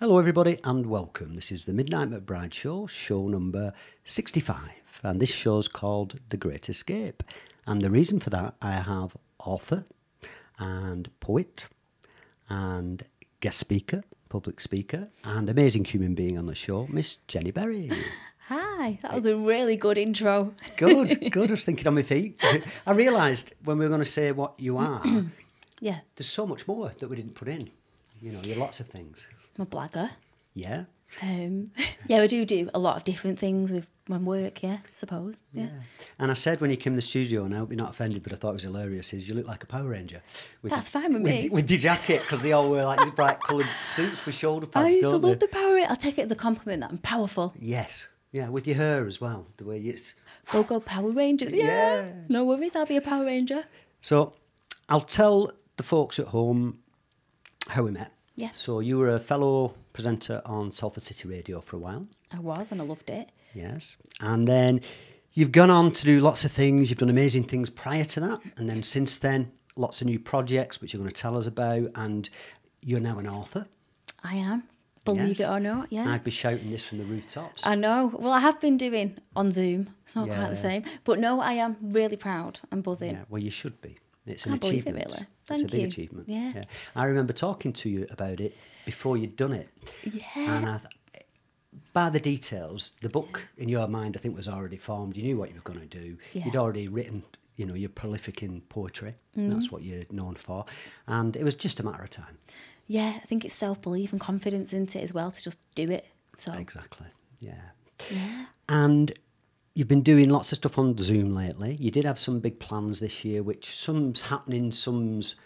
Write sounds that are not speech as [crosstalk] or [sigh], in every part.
Hello, everybody, and welcome. This is the Midnight McBride Show, show number 65. And this show's called The Great Escape. And the reason for that, I have author and poet and guest speaker, public speaker, and amazing human being on the show, Miss Jenny Berry. Hi, that was a really good intro. [laughs] Good, good. I was thinking on my feet. [laughs] I realised when we were going to say what you are, [clears throat] Yeah, there's so much more that we didn't put in. You know, you're lots of things. I'm a blagger. Yeah. Um, [laughs] yeah, we do do a lot of different things with my work. Yeah, I suppose. Yeah. And I said when you came to the studio, and I hope you're not offended, but I thought it was hilarious, is you look like a Power Ranger. With That's fine with with, me. With your jacket, because they all wear like these bright coloured suits with shoulder pads, I used to love they? the power. I'll take it as a compliment that I'm powerful. Yes. Yeah, with your hair as well, the way it's... Go go Power Rangers. Yeah. Yeah. No worries, I'll be a Power Ranger. So I'll tell the folks at home how we met. Yeah. So you were a fellow presenter on Salford City Radio for a while. I was, and I loved it. Yes. And then you've gone on to do lots of things. You've done amazing things prior to that. And then since then, lots of new projects, which you're going to tell us about. And you're now an author. I am. Believe Yes. it or not, yeah. I'd be shouting this from the rooftops. I know. Well, I have been doing on Zoom. It's not quite the same, but no, I am really proud and buzzing. yeah, well, you should be. It's an Can't it, achievement. really. it's a big you. achievement. Yeah. I remember talking to you about it before you'd done it. Yeah. And I th- by the details, the book in your mind, I think, was already formed. You knew what you were going to do. Yeah. You'd already written, you know, you're prolific in poetry. Mm-hmm. That's what you're known for. And it was just a matter of time. Yeah, I think it's self belief and confidence into it as well to just do it. So Exactly. Yeah. yeah. And you've been doing lots of stuff on Zoom lately. You did have some big plans this year, which some's happening, some's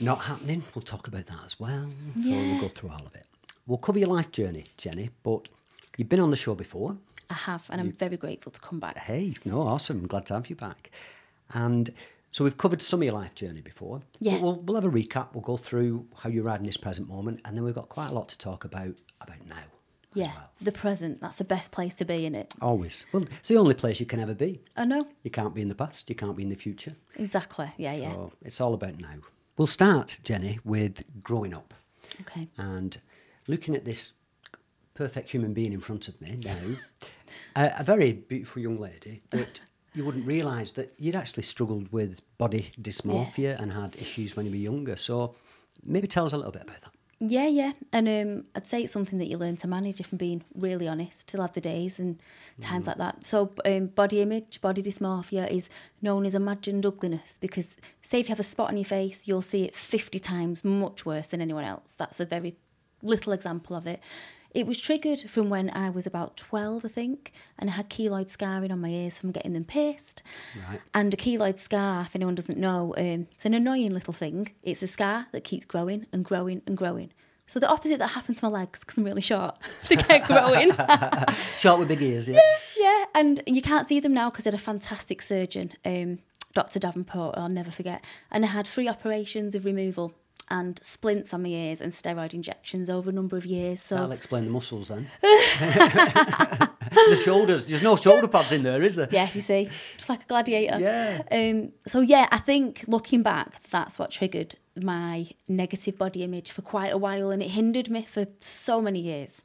not happening. We'll talk about that as well. So we'll go through all of it. We'll cover your life journey, Jenny, but you've been on the show before. I have, and I'm very grateful to come back. Hey, no, awesome. I'm glad to have you back. And so we've covered some of your life journey before. Yeah. We'll, we'll have a recap. We'll go through how you arrived in this present moment, and then we've got quite a lot to talk about about now. Yeah, well. the present, that's the best place to be in it. Always. Well, it's the only place you can ever be. I know. You can't be in the past. You can't be in the future. Exactly. Yeah, yeah. It's all about now. We'll start, Jenny, with growing up Okay. and looking at this perfect human being in front of me now. [laughs] a, a very beautiful young lady, but you wouldn't realise that you'd actually struggled with body dysmorphia and had issues when you were younger. So maybe tell us a little bit about that. Yeah, yeah. And um, I'd say it's something that you learn to manage if I'm being really honest. Till have the days and times like that. So um, body image, body dysmorphia is known as imagined ugliness because say if you have a spot on your face, you'll see it 50 times much worse than anyone else. That's a very little example of it. It was triggered from when I was about 12, I think, and I had keloid scarring on my ears from getting them pierced. Right. And a keloid scar, if anyone doesn't know, um, it's an annoying little thing. It's a scar that keeps growing and growing and growing. So the opposite that happened to my legs, because I'm really short, [laughs] they kept growing. [laughs] Short with big ears, yeah. yeah, and you can't see them now because I had a fantastic surgeon, um, Dr. Davenport, I'll never forget. And I had three operations of removal and splints on my ears and steroid injections over a number of years. So That'll explain the muscles then. [laughs] the shoulders. There's no shoulder pads in there, is there? Yeah, you see, just like a gladiator. Yeah. Um. So yeah, I think looking back, that's what triggered my negative body image for quite a while, and it hindered me for so many years.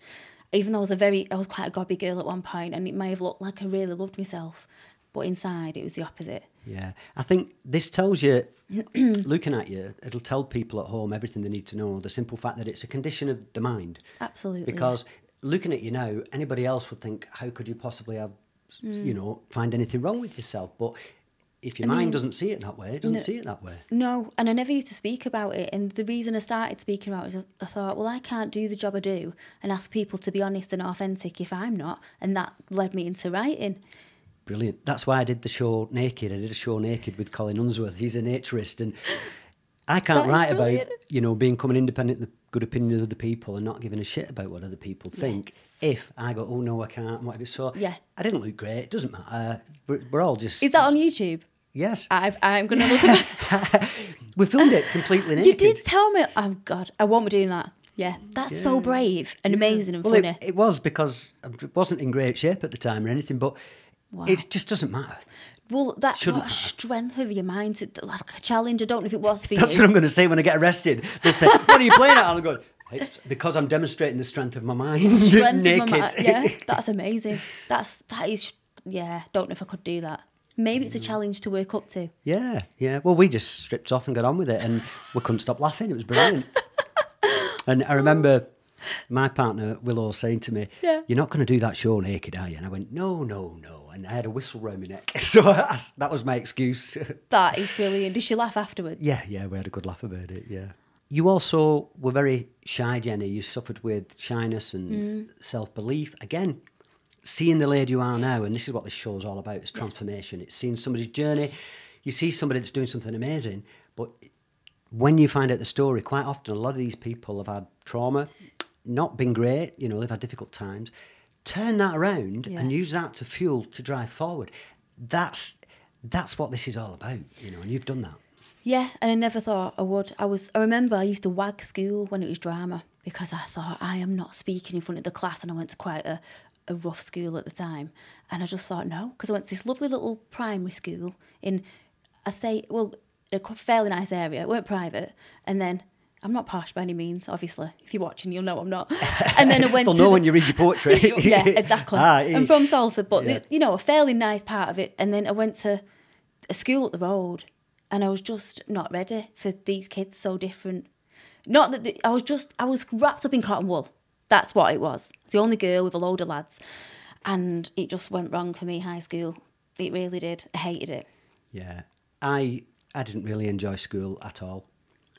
Even though I was a very, I was quite a gobby girl at one point, and it may have looked like I really loved myself, but inside it was the opposite. Yeah, I think this tells you, [clears throat] looking at you, it'll tell people at home everything they need to know. The simple fact that it's a condition of the mind. Absolutely. Because looking at you now, anybody else would think, how could you possibly have, Mm. you know, find anything wrong with yourself? But if your mind doesn't see it that way, it doesn't see it that way. No, and I never used to speak about it. And the reason I started speaking about it is I thought, well, I can't do the job I do and ask people to be honest and authentic if I'm not. And that led me into writing. Brilliant. That's why I did the show naked. I did a show naked with Colin Unsworth. He's a naturist, and I can't write about you know being coming independent, the good opinion of other people, and not giving a shit about what other people think. If I go, oh no, I can't. Whatever. So Yeah. I didn't look great. It doesn't matter. We're, we're all just Is that on YouTube? yes. I've, I'm going to look [laughs] [laughs] we filmed it completely naked. You did tell me. Oh, God. I won't be doing that. Yeah. That's so brave and amazing and Well, funny. it, it was because I wasn't in great shape at the time or anything, but Wow. it just doesn't matter. well, that shouldn't what a strength of your mind, to, like a challenge. I don't know if it was for That's you. That's what I'm going to say when I get arrested. They say, "What are you playing at?" And I'm going, It's because I'm demonstrating the strength of my mind. Strength [laughs] of naked. my ma- yeah, [laughs] that's amazing. That's that is yeah. Don't know if I could do that. Maybe Mm. it's a challenge to work up to. Yeah, yeah. Well, we just stripped off and got on with it, and we couldn't stop laughing. It was brilliant. [laughs] and I remember my partner Willow saying to me, Yeah. "You're not going to do that show naked, are you?" And I went, "No, no, no." And I had a whistle round my neck, so I, that was my excuse. [laughs] That is brilliant. Did she laugh afterwards? yeah, yeah. We had a good laugh about it. Yeah. You also were very shy, Jenny. You suffered with shyness and mm. self belief. Again, seeing the lady you are now, and this is what this show's all about: it's transformation. It's seeing somebody's journey. You see somebody that's doing something amazing, but when you find out the story, quite often a lot of these people have had trauma, not been great. You know, they've had difficult times. Turn that around Yeah. and use that to fuel to drive forward. That's that's what this is all about. You know, and you've done that. Yeah, and I never thought I would. I was. I remember I used to wag school when it was drama because I thought I am not speaking in front of the class, and I went to quite a, a rough school at the time, and I just thought no, because I went to this lovely little primary school in, I say, well, a fairly nice area. It weren't private, and then. I'm not posh by any means, obviously. If you're watching, you'll know I'm not. And then I [laughs] went They'll to know the- when you read your poetry. [laughs] yeah, [laughs] exactly. Ah, I'm from Salford, but yeah. the- you know, a fairly nice part of it. And then I went to a school at the road, and I was just not ready for these kids. So different. Not that the, I was just I was wrapped up in cotton wool. That's what it was. It's the only girl with a load of lads, and it just went wrong for me. High school, it really did. I hated it. Yeah, I I didn't really enjoy school at all.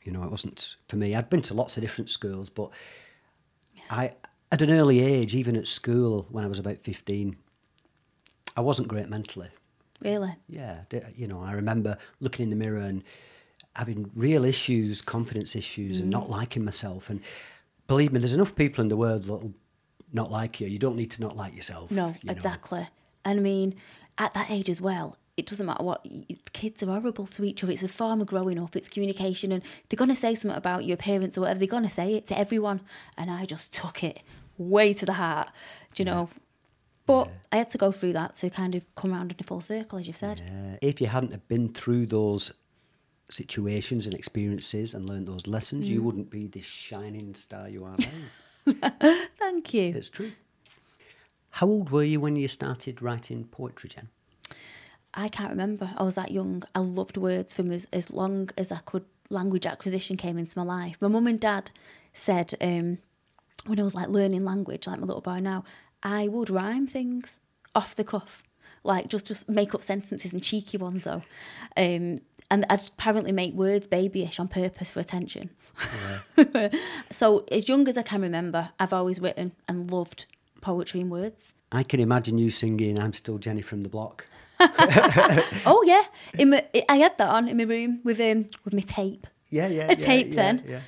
You know, it wasn't for me. I'd been to lots of different schools, but I at an early age, even at school when I was about fifteen, I wasn't great mentally. Really. Yeah, you know, I remember looking in the mirror and having real issues, confidence issues, and Mm. not liking myself. And believe me, there's enough people in the world that'll not like you. You don't need to not like yourself. No, you know. exactly. And I mean, at that age as well, it doesn't matter what kids are horrible to each other. It's a farmer growing up. It's communication, and they're gonna say something about your appearance or whatever. They're gonna say it to everyone, and I just took it way to the heart. Do you know? But I had to go through that to kind of come around in a full circle, as you've said. Uh, if you hadn't have been through those situations and experiences and learned those lessons, Mm. you wouldn't be this shining star you are now. [laughs] Thank you. it's true. How old were you when you started writing poetry, Jen? I can't remember. I was that young. I loved words from as, as long as I could. Language acquisition came into my life. My mum and dad said um, when I was like learning language, like my little boy now, I would rhyme things off the cuff, like just just make up sentences and cheeky ones though. Um, and I'd apparently make words babyish on purpose for attention. [laughs] so as young as I can remember, I've always written and loved poetry and words. I can imagine you singing "I'm Still Jenny from the Block." [laughs] Oh yeah, in my, I had that on in my room with um with my tape. Yeah, yeah, A yeah, tape yeah, then. Yeah.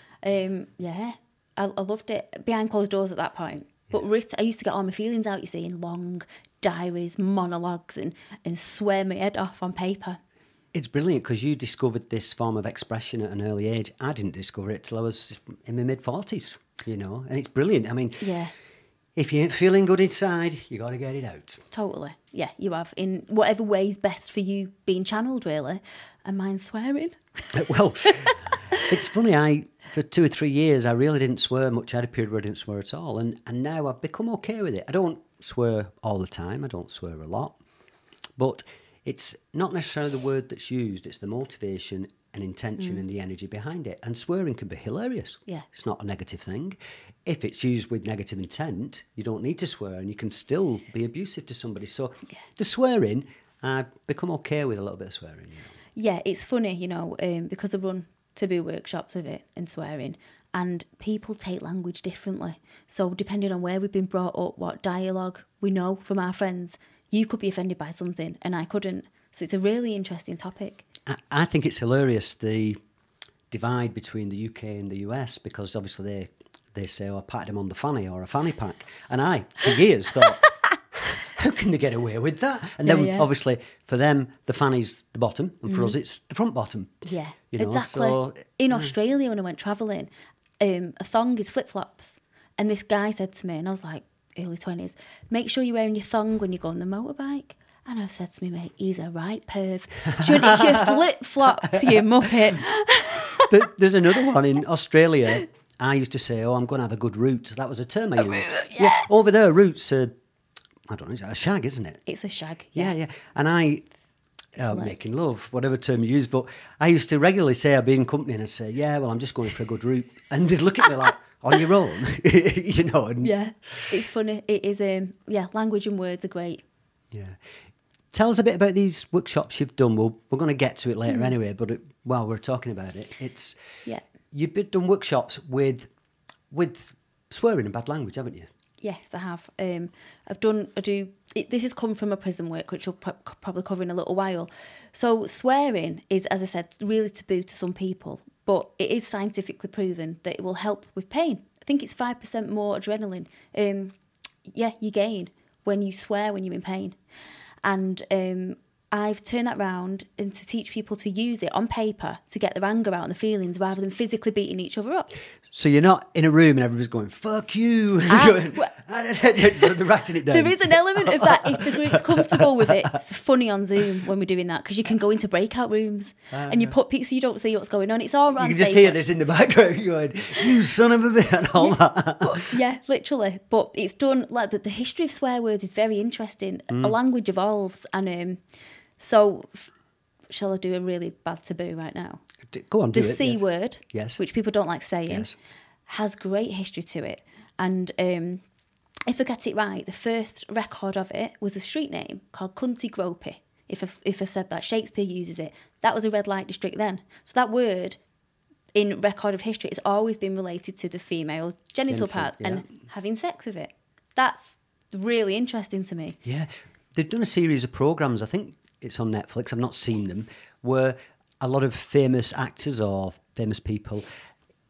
Um, yeah, I, I loved it behind closed doors at that point. But writ, I used to get all my feelings out. You see, in long diaries, monologues, and and swear my head off on paper. It's brilliant because you discovered this form of expression at an early age. I didn't discover it till I was in my mid forties. You know, and it's brilliant. I mean, Yeah, if you ain't feeling good inside, you got to get it out. totally. Yeah, you have in whatever way is best for you being channeled, really. And mine swearing. [laughs] well, it's funny. I for two or three years I really didn't swear much. I had a period where I didn't swear at all, and and now I've become okay with it. I don't swear all the time. I don't swear a lot, but it's not necessarily the word that's used. It's the motivation and intention mm. and the energy behind it. And swearing can be hilarious. Yeah. it's not a negative thing. If it's used with negative intent, you don't need to swear, and you can still be abusive to somebody. So the swearing, I've become okay with a little bit of swearing. You know. Yeah, it's funny, you know, um, because I run taboo workshops with it and swearing, and people take language differently. So, depending on where we've been brought up, what dialogue we know from our friends, you could be offended by something and I couldn't. So, it's a really interesting topic. I, I think it's hilarious the divide between the UK and the US because obviously they they say, "Oh, I patted him on the fanny" or a fanny pack, and I for years thought, [laughs] "How can they get away with that?" And then Yeah, yeah. obviously for them the fanny's the bottom, and for us it's the front bottom. Yeah, You know, exactly. so- In Australia, when I went travelling, um, a thong is flip flops. And this guy said to me, and I was like, early 20s, make sure you're wearing your thong when you go on the motorbike. And I've said to me, mate, he's a right perv. She went, it's your [laughs] flip flops, you muppet. There- There's another one in [laughs] Australia. I used to say, "Oh, I'm going to have a good root." That was a term I used. yeah. Over there, roots. Uh, I don't know. It's a shag, isn't it? It's a shag. Yeah, yeah. And I, uh, making love, whatever term you use, but I used to regularly say I'd be in company and I'd say, yeah, well, I'm just going for a good root," And they'd look at me like, on your own, [laughs] you know. And, Yeah, it's funny. It is. Um, yeah, language and words are great. yeah. Tell us a bit about these workshops you've done. We'll, we're going to get to it later anyway, but it, while we're talking about it, it's Yeah. You've done workshops with with swearing and bad language, haven't you? Yes, I have. Um, I've done. I do. It, this has come from a prison work, which we'll pro- probably cover in a little while. So swearing is, as I said, really taboo to some people, but it is scientifically proven that it will help with pain. I think it's five percent more adrenaline. Um, yeah, you gain when you swear when you're in pain, and um, I've turned that round and to teach people to use it on paper to get their anger out and the feelings rather than physically beating each other up. So you're not in a room and everybody's going "fuck you," [laughs] Ah, Going, well- they're writing it down. There is an element of that if the group's [laughs] comfortable with it. It's funny on Zoom when we're doing that because you can go into breakout rooms and you put people so you don't see what's going on. It's all You on can just hear this in the background going, "You son of a bitch," and all that. But, yeah, literally. But it's done like the, the history of swear words is very interesting. Mm. A language evolves, and um, so f- shall I do a really bad taboo right now? Go on, do it. the it. C yes. word, Yes. which people don't like saying, Yes. has great history to it. And um, if I get it right, the first record of it was a street name called Cunty Gropey. If I've, if I've said that, Shakespeare uses it. That was a red light district then. So that word in record of history has always been related to the female genital, Genital, part yeah. and having sex with it. That's really interesting to me. Yeah, they've done a series of programs. I think it's on Netflix. I've not seen them. Were a lot of famous actors or famous people,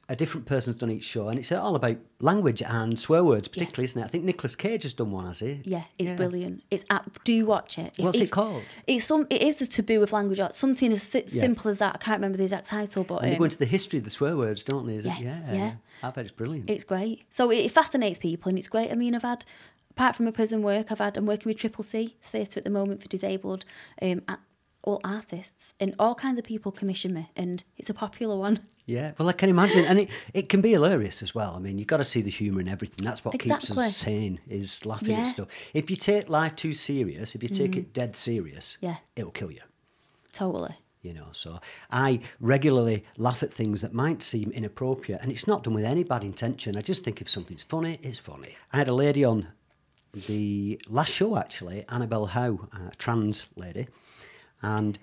a different person's done each show, and it's all about language and swear words, particularly, isn't it? I think Nicolas Cage has done one, has he? Yeah, it's brilliant. It's app, do watch it. If- What's it called? It's some. It is the taboo of language arts. Something as si- simple as that. I can't remember the exact title, but And they um, go into the history of the swear words, don't they? Is it? Yes, Yeah, yeah. I bet it's brilliant. it's great. So it, it fascinates people, and it's great. I mean, I've had apart from my prison work, I've had I'm working with Triple C Theatre at the moment for disabled um, all artists, and all kinds of people commission me, and it's a popular one. Yeah, well, I can imagine, and it, it can be hilarious as well. I mean, you've got to see the humour in everything. That's what keeps us sane is laughing Yeah. Mm. at stuff. If you take life too serious, if you take it dead serious, Yeah. it'll kill you. Totally. You know, so I regularly laugh at things that might seem inappropriate, and it's not done with any bad intention. I just think if something's funny, it's funny. I had a lady on the last show actually, Annabelle Howe, a trans lady, and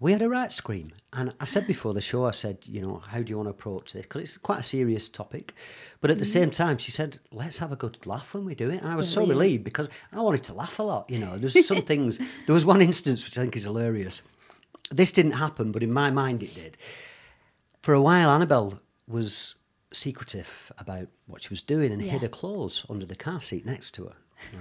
we had a right scream. And I said before the show, I said, you know, how do you want to approach this? Because it's quite a serious topic. But at the mm-hmm. same time, she said, let's have a good laugh when we do it. And I was so relieved because I wanted to laugh a lot. You know, there's some [laughs] things. There was one instance which I think is hilarious. This didn't happen, but in my mind it did. For a while, Annabelle was secretive about what she was doing and hid Yeah. her clothes under the car seat next to her.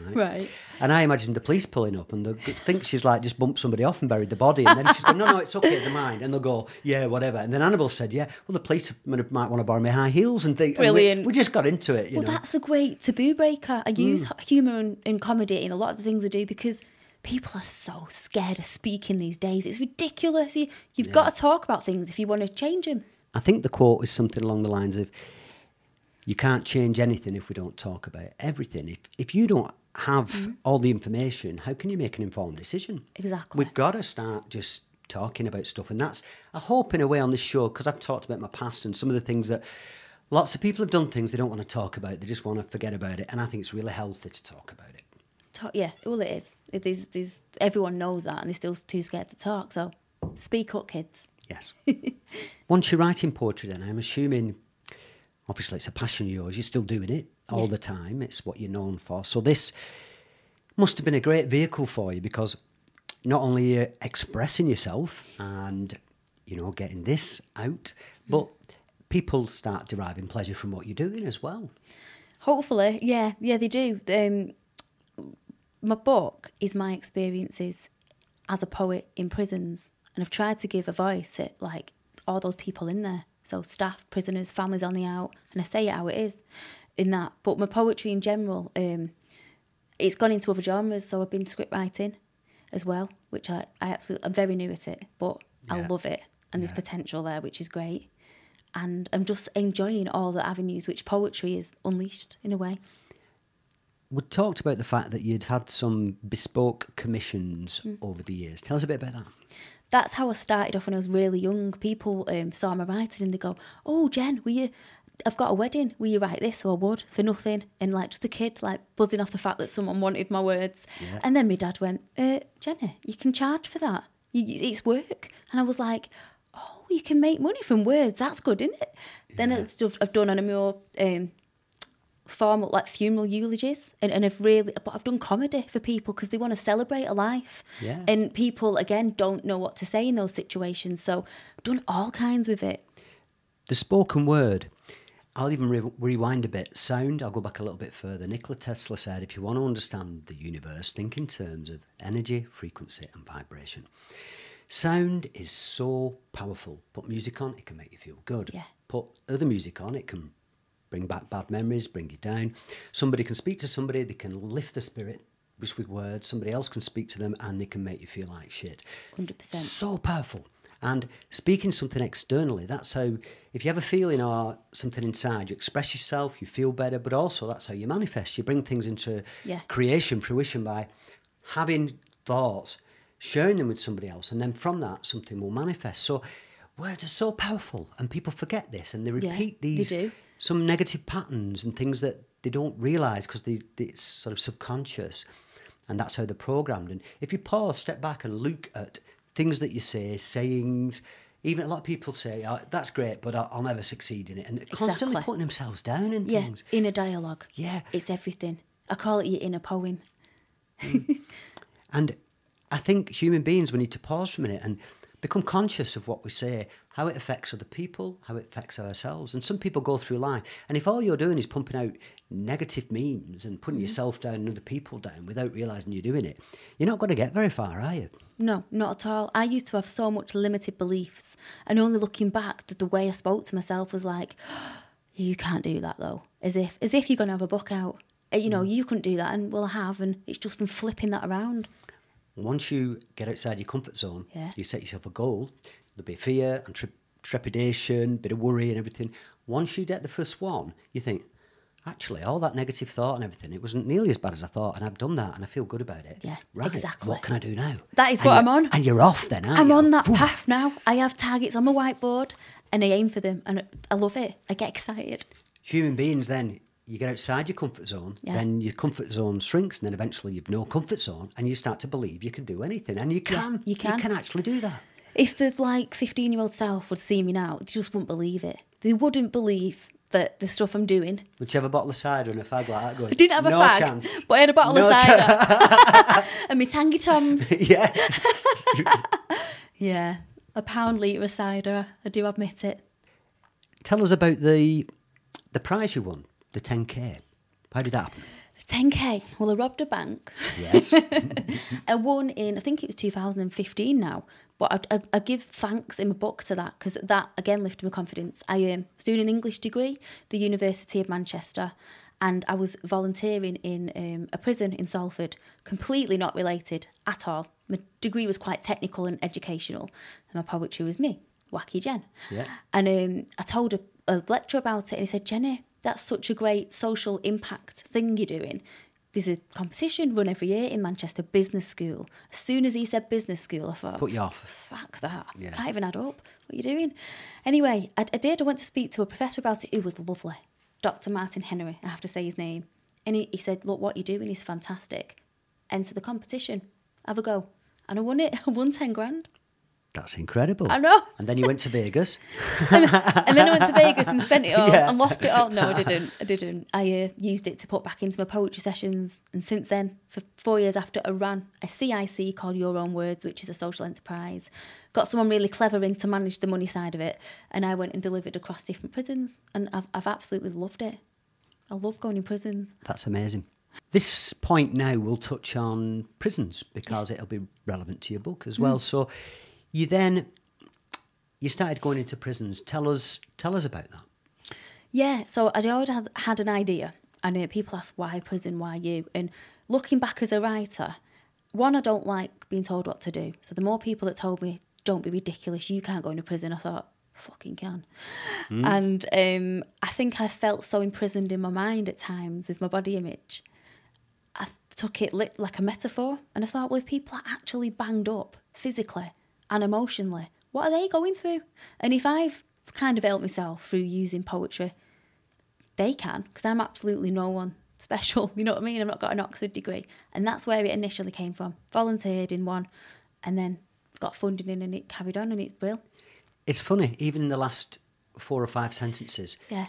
Right. Right. And I imagined the police pulling up and they think she's like just bumped somebody off and buried the body. And then she's going, no, no, it's okay, the mind. And they'll go, yeah, whatever. And then Annabelle said, yeah, well, the police might, want to borrow my high heels and think. and we- Brilliant. we, just got into it, you Well, know. that's a great taboo breaker. I use Mm. humour and, and comedy in a lot of the things I do because people are so scared of speaking these days. It's ridiculous. You, you've got to talk about things if you want to change them. I think the quote is something along the lines of, "You can't change anything if we don't talk about everything. If if you don't have mm-hmm. all the information, how can you make an informed decision?" Exactly. We've got to start just talking about stuff, and that's I hope in a way on this show because I've talked about my past and some of the things that lots of people have done things they don't want to talk about. They just want to forget about it, and I think it's really healthy to talk about it. Ta- yeah, well, it is. It is. There's, everyone knows that, and they're still too scared to talk. So, speak up, kids. Yes. [laughs] Once you're writing poetry, then I'm assuming, obviously, it's a passion of yours. You're still doing it all Yeah. the time. It's what you're known for. So this must have been a great vehicle for you because not only are you expressing yourself and you know getting this out, but people start deriving pleasure from what you're doing as well. Hopefully, yeah, yeah, they do. Um, my book is my experiences as a poet in prisons, and I've tried to give a voice to like all those people in there. So staff, prisoners, families on the out, and I say it how it is in that. But my poetry in general, um, it's gone into other genres. So I've been script writing as well, which I, I absolutely I'm very new at it, but I love it, and there's potential there, which is great. and I'm just enjoying all the avenues which poetry is unleashed in a way. We talked about the fact that you'd had some bespoke commissions Mm. over the years. Tell us a bit about that. That's how I started off when I was really young. People um, saw my writing and they go, "Oh, Jen, will you? I've got a wedding. Will you write this?" So I would for nothing, and like just a kid, like buzzing off the fact that someone wanted my words. Yeah. And then my dad went, uh, "Jenny, you can charge for that. You, you- it's work." And I was like, "Oh, you can make money from words. That's good, isn't it?" Then I've, I've done on a more um, formal like funeral eulogies and, and I've really but I've done comedy for people because they want to celebrate a life Yeah. and people again don't know what to say in those situations so I've done all kinds with it The spoken word, I'll even re- rewind a bit. Sound, I'll go back a little bit further. Nikola Tesla said if you want to understand the universe, think in terms of energy, frequency, and vibration. Sound is so powerful. Put music on, it can make you feel good. Yeah. Put other music on, it can bring back bad memories, bring you down. Somebody can speak to somebody, they can lift the spirit just with words. Somebody else can speak to them and they can make you feel like shit. 100% So powerful. And speaking something externally, that's how, if you have a feeling or something inside, you express yourself, you feel better, but also that's how you manifest. You bring things into Yeah. creation, fruition by having thoughts, sharing them with somebody else, and then from that, something will manifest. So words are so powerful, and people forget this and they Yeah, repeat they these do. Some negative patterns and things that they don't realize because they, they, it's sort of subconscious and that's how they're programmed. And if you pause step back and look at things that you say sayings even a lot of people say oh, that's great but I'll, I'll never succeed in it and they're constantly putting themselves down in yeah things. inner dialogue. Yeah. it's everything. I call it your inner poem. Mm. [laughs] And I think human beings, we need to pause for a minute and become conscious of what we say, how it affects other people, how it affects ourselves. And some people go through life, and if all you're doing is pumping out negative memes and putting yourself down and other people down without realizing you're doing it, you're not going to get very far, are you? No, not at all. I used to have so much limited beliefs, and only looking back, that the way I spoke to myself was like, [gasps] "You can't do that, though." As if, as if you're gonna have a book out. Uh, You know, you couldn't do that, and well, have, and it's just been flipping that around. Once you get outside your comfort zone, Yeah. you set yourself a goal, there'll be fear and tre- trepidation, bit of worry and everything. Once you get the first one, you think, actually, all that negative thought and everything, it wasn't nearly as bad as I thought, and I've done that, and I feel good about it. Yeah, right. exactly. What can I do now? That is And what I'm on. And you're off then, aren't I'm you? on that path now. I have targets on my whiteboard, and I aim for them, and I love it. I get excited. Human beings, then you get outside your comfort zone, Yeah. then your comfort zone shrinks, and then eventually you've no comfort zone, and you start to believe you can do anything, and you Yeah, can. you can. You can actually do that. If the like 15 year old self would see me now, they just wouldn't believe it. They wouldn't believe that the stuff I'm doing. Whichever bottle of cider and a fag like that going. I didn't have a no fag, chance. but I had a bottle No of cider [laughs] and my tangy toms. [laughs] yeah. [laughs] Yeah, a pound litre of cider. I do admit it. Tell us about the the prize you won, the 10k. How did that happen? 10k. Well, I robbed a bank. Yes. [laughs] I won in, I think it was 2015 now. But I, I, I give thanks in my book to that because that again lifted my confidence. I um, was doing an English degree, the University of Manchester, and I was volunteering in um, a prison in Salford, completely not related at all. My degree was quite technical and educational, and my poetry was me, Wacky Jen. Yeah. And um, I told a, a lecturer about it, and he said, Jenny, that's such a great social impact thing you're doing. There's a competition run every year in Manchester Business School. As soon as he said business school, I thought, Put you off. Sack that. Yeah. Can't even add up. What are you doing? Anyway, I, I did. I went to speak to a professor about it who was lovely. Dr. Martin Henry, I have to say his name. And he, he said, Look, what you're doing is fantastic. Enter the competition. Have a go. And I won it. [laughs] I won 10 grand. That's incredible. I know. And then you went to Vegas. [laughs] and then I went to Vegas and spent it [laughs] all Yeah. and lost it all. No, I didn't. I didn't. I uh, used it to put back into my poetry sessions. And since then, for four years after, I ran a CIC called Your Own Words, which is a social enterprise. Got someone really clever in to manage the money side of it. And I went and delivered across different prisons. And I've, I've absolutely loved it. I love going in prisons. That's amazing. This point now will touch on prisons because it'll be relevant to your book as well. So you then you started going into prisons. Tell us tell us about that. Yeah, so I'd always had an idea. I know people ask why prison, why you? And looking back as a writer, one, I don't like being told what to do. So the more people that told me, don't be ridiculous, you can't go into prison, I thought, fucking can. And um, I think I felt so imprisoned in my mind at times with my body image. I took it li- like a metaphor, and I thought, well, if people are actually banged up physically and emotionally, what are they going through? And if I've kind of helped myself through using poetry, they can, because I'm absolutely no one [laughs] special. You know what I mean? I've not got an Oxford degree, and that's where it initially came from. Volunteered in one, and then got funding in, and it carried on, and it's brilliant. It's funny, even in the last four or five sentences, Yeah.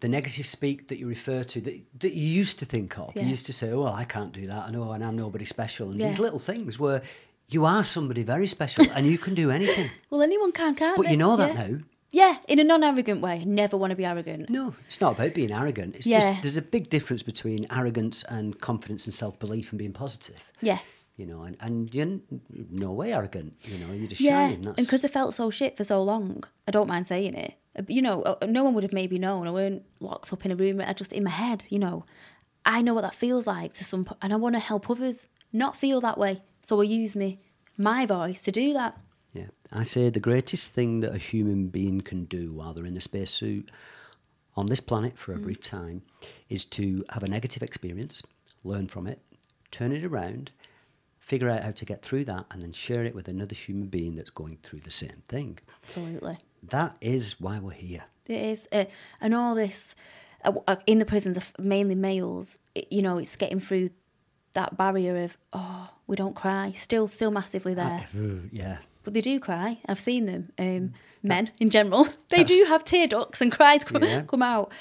the negative speak that you refer to that, that you used to think of. You used to say, oh, well, I can't do that. I know, and I'm nobody special. And Yeah. these little things where you are somebody very special and you can do anything. [laughs] Well, anyone can, can't But they? you know that yeah. now. Yeah, in a non-arrogant way. Never want to be arrogant. No, it's not about being arrogant. It's Yeah. just there's a big difference between arrogance and confidence and self belief and being positive. Yeah. You know, and, and you're no way arrogant. You know, you're just Yeah, shining. and because I felt so shit for so long, I don't mind saying it. Uh, You know, uh, no one would have maybe known. I weren't locked up in a room. I just in my head. You know, I know what that feels like to some, and I want to help others not feel that way. So I use me, my voice to do that. Yeah. I say the greatest thing that a human being can do while they're in the spacesuit on this planet for a Mm. brief time is to have a negative experience, learn from it, turn it around, figure out how to get through that, and then share it with another human being that's going through the same thing. Absolutely. That is why we're here. It is, uh, and all this uh, uh, in the prisons are mainly males. It, you know, it's getting through that barrier of oh, we don't cry. Still, still massively there, Uh, yeah. but they do cry. I've seen them. Um, men in general, [laughs] they do have tear ducts and cries come, Yeah. come out.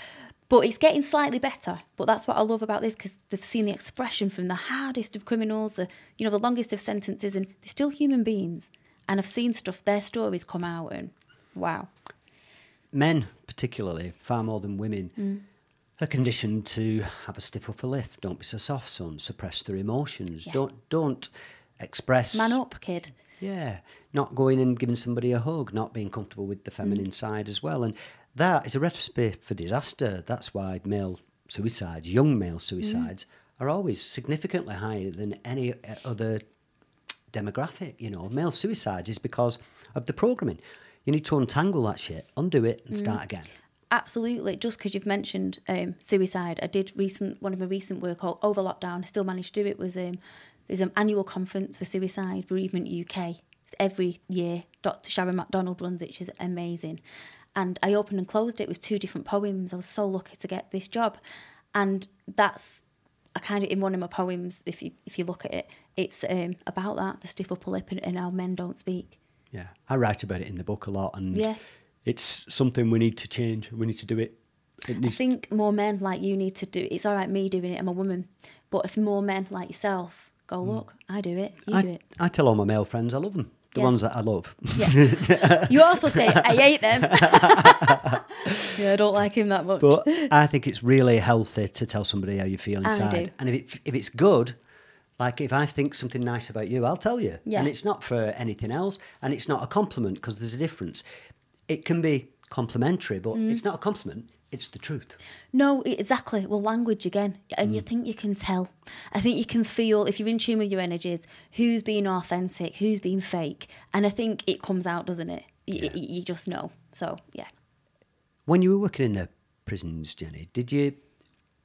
But it's getting slightly better. But that's what I love about this because they've seen the expression from the hardest of criminals, the you know the longest of sentences, and they're still human beings. And I've seen stuff, their stories come out, and wow. Men, particularly, far more than women, Mm. Are conditioned to have a stiff upper lip. Don't be so soft, son. Suppress their emotions. Yeah. Don't don't express. Man up, kid. Yeah, not going and giving somebody a hug, not being comfortable with the feminine mm. side as well, and that is a recipe for disaster. That's why male suicides, young male mm. suicides, are always significantly higher than any uh, other demographic. You know, male suicides is because of the programming. You need to untangle that shit, undo it, and start mm. again. Absolutely. Just because you've mentioned um, suicide, I did recent one of my recent work over lockdown. I still managed to do it. Was um, there's an annual conference for suicide bereavement UK. It's every year. Dr. Sharon McDonnell runs it. She's amazing. And I opened and closed it with two different poems. I was so lucky to get this job, and that's I kind of in one of my poems. If you if you look at it, it's um, about that the stiff upper lip and, and how men don't speak. Yeah, I write about it in the book a lot, and Yeah. It's something we need to change. We need to do it. It I think more men like you need to do It's all right, me doing it, I'm a woman. But if more men like yourself go, mm. look, I do it, you do it. I tell all my male friends I love them. The Yeah. ones that I love. Yeah. [laughs] you also say, I hate them. [laughs] yeah, I don't like him that much. But I think it's really healthy to tell somebody how you feel I inside. And if it, if it's good, like if I think something nice about you, I'll tell you. Yeah. And it's not for anything else, and it's not a compliment because there's a difference. It can be complimentary, but Mm. it's not a compliment. It's the truth. No, exactly. Well, language again. And Mm. you think you can tell. I think you can feel, if you're in tune with your energies, who's being authentic, who's being fake. And I think it comes out, doesn't it? Y- y- you just know. So, yeah. When you were working in the prisons, Jenny, did you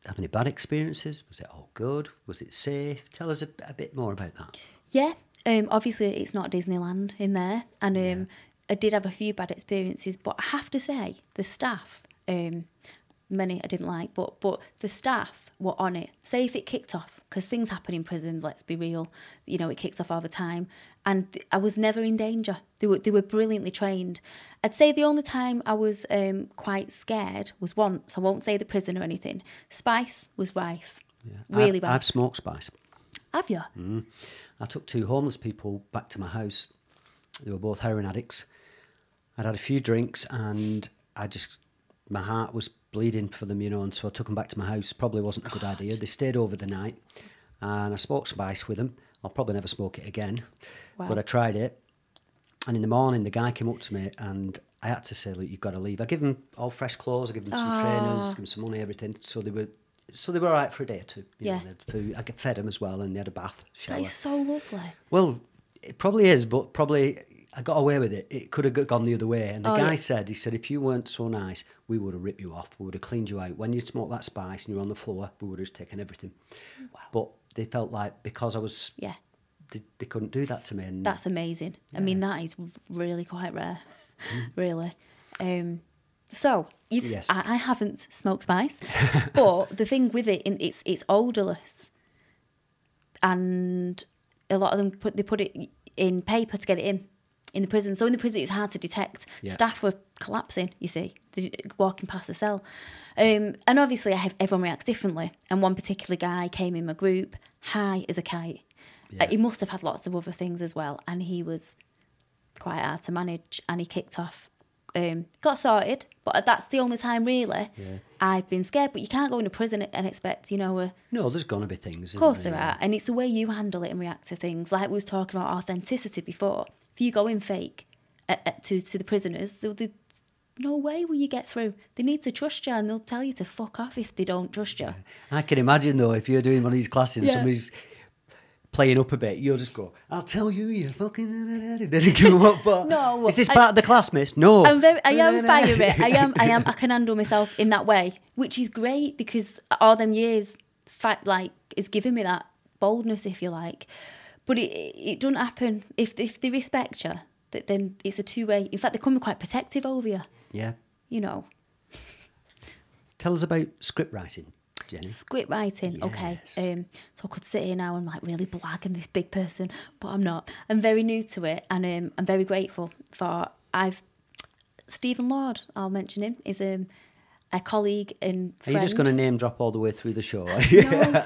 have any bad experiences? Was it all good? Was it safe? Tell us a, a bit more about that. Yeah, um, obviously it's not Disneyland in there, and um, I did have a few bad experiences, but I have to say the staff, um, many I didn't like, but but the staff were on it. Say if it kicked off, because things happen in prisons. Let's be real, you know it kicks off all the time, and th- I was never in danger. They were they were brilliantly trained. I'd say the only time I was um, quite scared was once. I won't say the prison or anything. Spice was rife, really I've, rife. I've smoked spice. have you? I took two homeless people back to my house. They were both heroin addicts. I'd had a few drinks and I just, my heart was bleeding for them, you know, and so I took them back to my house. Probably wasn't a good idea. They stayed over the night and I smoked spice with them. I'll probably never smoke it again, Wow. but I tried it. And in the morning, the guy came up to me and I had to say, look, you've got to leave. I give them all fresh clothes, I give them some trainers, give them some money, everything. So they were, so they were all right for a day or two. You Yeah. Know, food. I fed them as well and they had a bath, shower. That is so lovely. Well, it probably is, but probably I got away with it. It could have gone the other way. And the Oh, guy yeah. said, he said, if you weren't so nice, we would have ripped you off. We would have cleaned you out. When you smoked that spice and you were on the floor, we would have just taken everything. But they felt like because I was, Yeah. they, they couldn't do that to me. And That's amazing. I mean, that is really quite rare, [laughs] really. Um, so you've, Yes. I, I haven't smoked spice, [laughs] but the thing with it, it's it's odorless, and a lot of them put they put it in paper to get it in in the prison. So in the prison, it's hard to detect. Yeah. Staff were collapsing. You see, walking past the cell, um, and obviously, I have, everyone reacts differently. And one particular guy came in my group, high as a kite. Uh, he must have had lots of other things as well, and he was quite hard to manage and he kicked off. Um, got sorted, but that's the only time really Yeah. I've been scared. But you can't go into prison and expect, you know, a, no, there's going to be things. of course there are, and it's the way you handle it and react to things. Like we was talking about authenticity before. If you go in fake uh, uh, to to the prisoners, they'll, they, no way will you get through. They need to trust you, and they'll tell you to fuck off if they don't trust you. I can imagine though, if you're doing one of these classes and somebody's playing up a bit, you'll just go, "I'll tell you, you fucking." [laughs] Didn't give up. But No, is this I- part of the class, miss? No. I'm very, I am [laughs] fiery. I am, I am, I can handle myself in that way, which is great because all them years, like, is giving me that boldness, if you like. But it, it doesn't happen if if they respect you. That then it's a two way. In fact, they come quite protective over you. Yeah. You know, Tell us about script writing, Jenny. script writing. Okay, um, so I could sit here now and like really blag and this big person, but I'm not. I'm very new to it, and um, I'm very grateful for. I've Stephen Lord. I'll mention him. Is um, a colleague and Are you just going to name drop all the way through the show? no,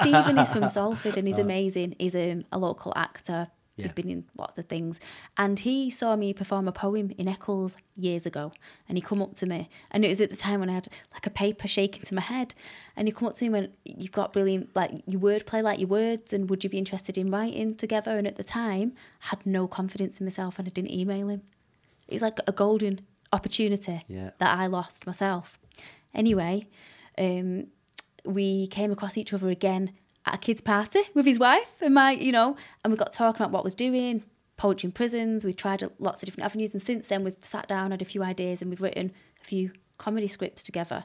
Stephen is from Salford and he's [laughs] amazing. He's um, a local actor. Yeah. He's been in lots of things. And he saw me perform a poem in Eccles years ago. And he come up to me. And it was at the time when I had like a paper shaking to my head. And he come up to me and went, You've got brilliant, like your wordplay, like your words. And would you be interested in writing together? And at the time, I had no confidence in myself and I didn't email him. It was like a golden opportunity Yeah. that I lost myself. Anyway, um, we came across each other again at a kids' party with his wife and my, you know, and we got talking about what was doing, poetry in prisons. We tried lots of different avenues, and since then we've sat down, had a few ideas, and we've written a few comedy scripts together,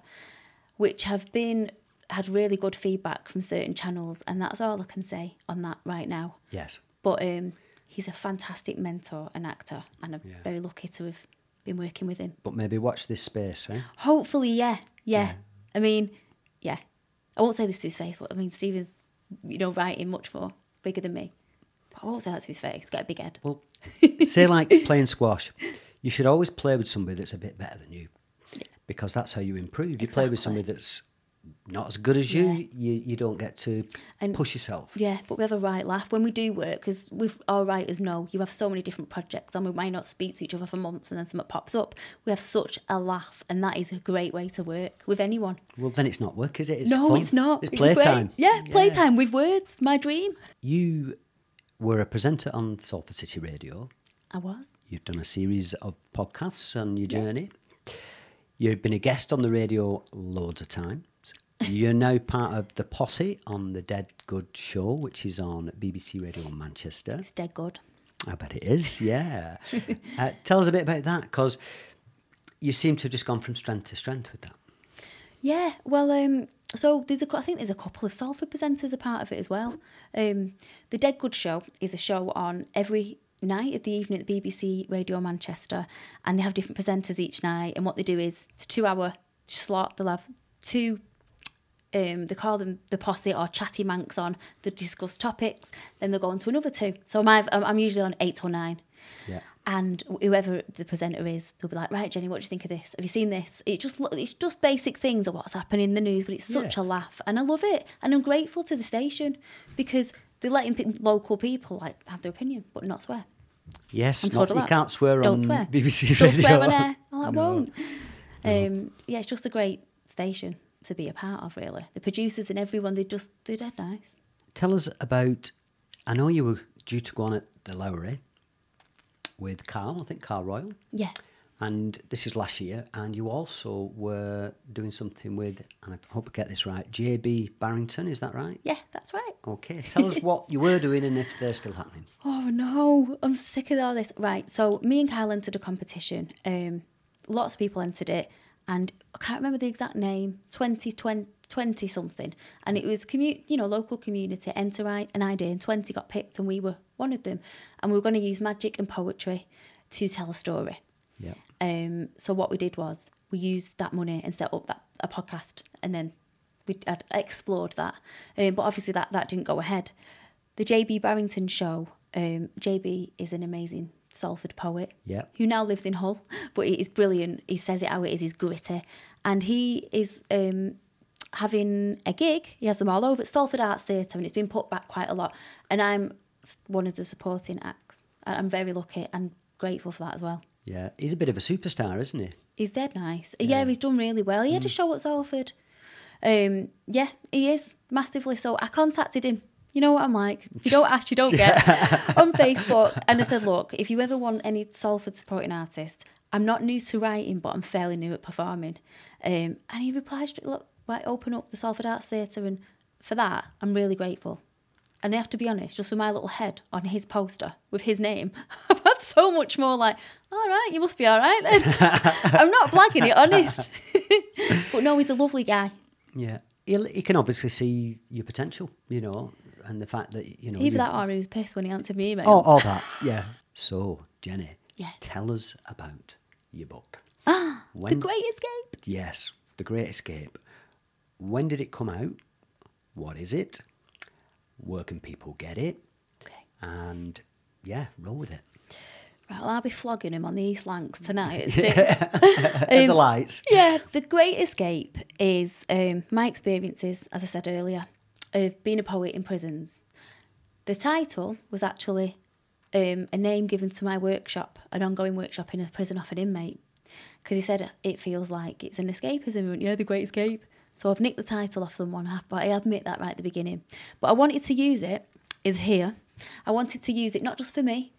which have been had really good feedback from certain channels, and that's all I can say on that right now. yes. But um, he's a fantastic mentor and actor, and I'm Yeah. very lucky to have been working with him. But maybe watch this space, eh? Hopefully, yeah, yeah. Yeah. I mean, yeah. I won't say this to his face, but I mean, Stephen's, you know, writing much more bigger than me. But I won't say that to his face. He's got a big head. Well, [laughs] say like playing squash, you should always play with somebody that's a bit better than you, because that's how you improve. You play with somebody that's not as good as you, Yeah. you you don't get to And- push yourself. Yeah, but we have a right laugh when we do work because with our writers know you have so many different projects and we might not speak to each other for months and then something pops up. We have such a laugh, and that is a great way to work with anyone. Well, then it's not work, is it? It's no, fun. it's not. It's playtime. Yeah, playtime with words. My dream. You were a presenter on Salford City Radio. I was. You've done a series of podcasts on your journey. You've been a guest on the radio loads of times. You're now part of the posse on the Dead Good Show, which is on BBC Radio Manchester. It's dead good. I bet it is, yeah. [laughs] uh, tell us a bit about that, because you seem to have just gone from strength to strength with that. Yeah, well, um, so there's a, I think there's a couple of Salford presenters a part of it as well. Um, the Dead Good Show is a show on every night at the evening at the BBC Radio Manchester, and they have different presenters each night. And what they do is it's a two-hour slot. They'll have two. Um, they call them the posse or chatty Mancs on. They discuss topics. Then they'll go on to another two. So my, I'm I'm usually on eight or nine. Yeah. And whoever the presenter is, they'll be like, "Right, Jenny, what do you think of this? Have you seen this?" It just it's just basic things of what's happening in the news, but it's such Yeah. a laugh, and I love it, and I'm grateful to the station because they're letting local people like have their opinion, but not swear. Yes, I'm not, you can't swear Don't on swear. BBC Don't Radio. swear on air. Oh, I [laughs] No. won't. Um, yeah, it's just a great station to be a part of. Really, the producers and everyone, they just they're dead nice. Tell us about. I know you were due to go on at the Lowry with Carl. I think Carl Royal, Yeah, And this is last year, and you also were doing something with, and I hope I get this right, JB Barrington, is that right? Yeah, that's right. Okay, tell us what you were doing and if they're still happening. [laughs] Oh no, I'm sick of all this. Right, so me and Kyle entered a competition. Um, lots of people entered it, and I can't remember the exact name. 20, 20, 20 something, and it was commu- you know, local community. Enter an idea, and twenty got picked, and we were one of them. And we were going to use magic and poetry to tell a story. Yeah. Um, so what we did was we used that money and set up that a podcast, and then we explored that. Um, but obviously that that didn't go ahead. The JB Barrington show. Um, JB is an amazing Salford poet. Yeah. Who now lives in Hull, but he is brilliant. He says it how it is. He's gritty, and he is um, having a gig. He has them all over at Salford Arts Theatre, and it's been put back quite a lot. And I'm one of the supporting acts. I'm very lucky and grateful for that as well. Yeah. He's a bit of a superstar, isn't he? He's dead nice. Yeah, he's done really well. He had a show at Salford. Um, yeah, he is massively. So I contacted him. You know what I'm like. If you don't ask, you don't get. [laughs] on Facebook, and I said, look, if you ever want any Salford supporting artist, I'm not new to writing, but I'm fairly new at performing. Um, and he replied, look, like open up the Salford Arts Theatre, and for that, I'm really grateful. And I have to be honest, just with my little head on his poster with his name, [laughs] I've had so much more like, all right, you must be all right then. [laughs] I'm not blagging it, honest. but no, he's a lovely guy. Yeah. He'll, he can obviously see your potential, you know, and the fact that, you know. Either you- that or he was pissed when he answered me email. Oh, all that. Yeah. So, Jenny, Yes. tell us about your book. [gasps] Ah when, The Great Escape. Yes, The Great Escape. When did it come out? What is it? Where can people get it? Okay. And yeah, roll with it. Right, well, I'll be flogging him on the East Lancs tonight. [laughs] at six. [laughs] The lights. yeah, The Great Escape is um, my experiences, as I said earlier, of being a poet in prisons. The title was actually um, a name given to my workshop, an ongoing workshop in a prison off an inmate, because he said it feels like it's an escapism. Went, yeah, The Great Escape. So I've nicked the title off someone, but I admit that right at the beginning. But I wanted to use it, is here. I wanted to use it not just for me,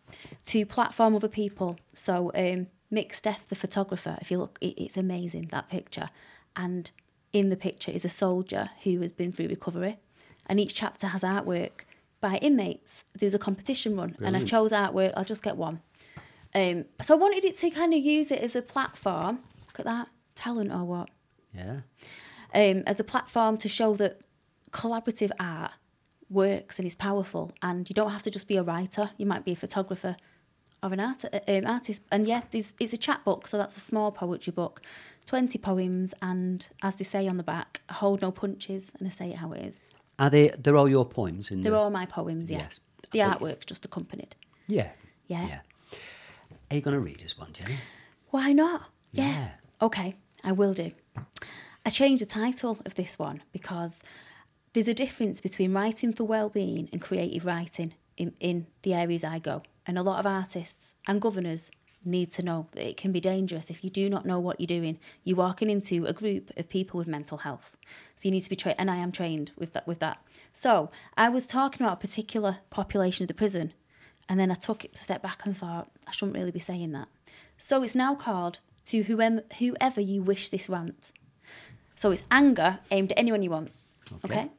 to platform other people. So um, Mick Steph, the photographer, if you look, it, it's amazing, that picture. And in the picture is a soldier who has been through recovery. And each chapter has artwork by inmates. There was a competition run, and I chose artwork. I'll just get one. Um, so I wanted it to kind of use it as a platform. Look at that talent or what? Yeah. um, as a platform to show that collaborative art works and is powerful. And you don't have to just be a writer, you might be a photographer or an art, um, artist. And yeah, there's, it's a chat book, so that's a small poetry book. 20 poems, and as they say on the back, hold no punches and I say it how it is. Are they, they're all your poems? In They're the, all my poems, yeah. Yes. The thought- artwork's just accompanied. Yeah. Yeah. Yeah. Are you going to read us one, Jenny? Why not? Yeah. Okay, I will do. I changed the title of this one because there's a difference between writing for well-being and creative writing in, in the areas I go. And a lot of artists and governors need to know that it can be dangerous if you do not know what you're doing. You're walking into a group of people with mental health. So you need to be trained, and I am trained with that. With that, so I was talking about a particular population of the prison, and then I took it a step back and thought I shouldn't really be saying that. So it's now called to whoever whoever you wish this rant. So it's anger aimed at anyone you want. Okay. okay?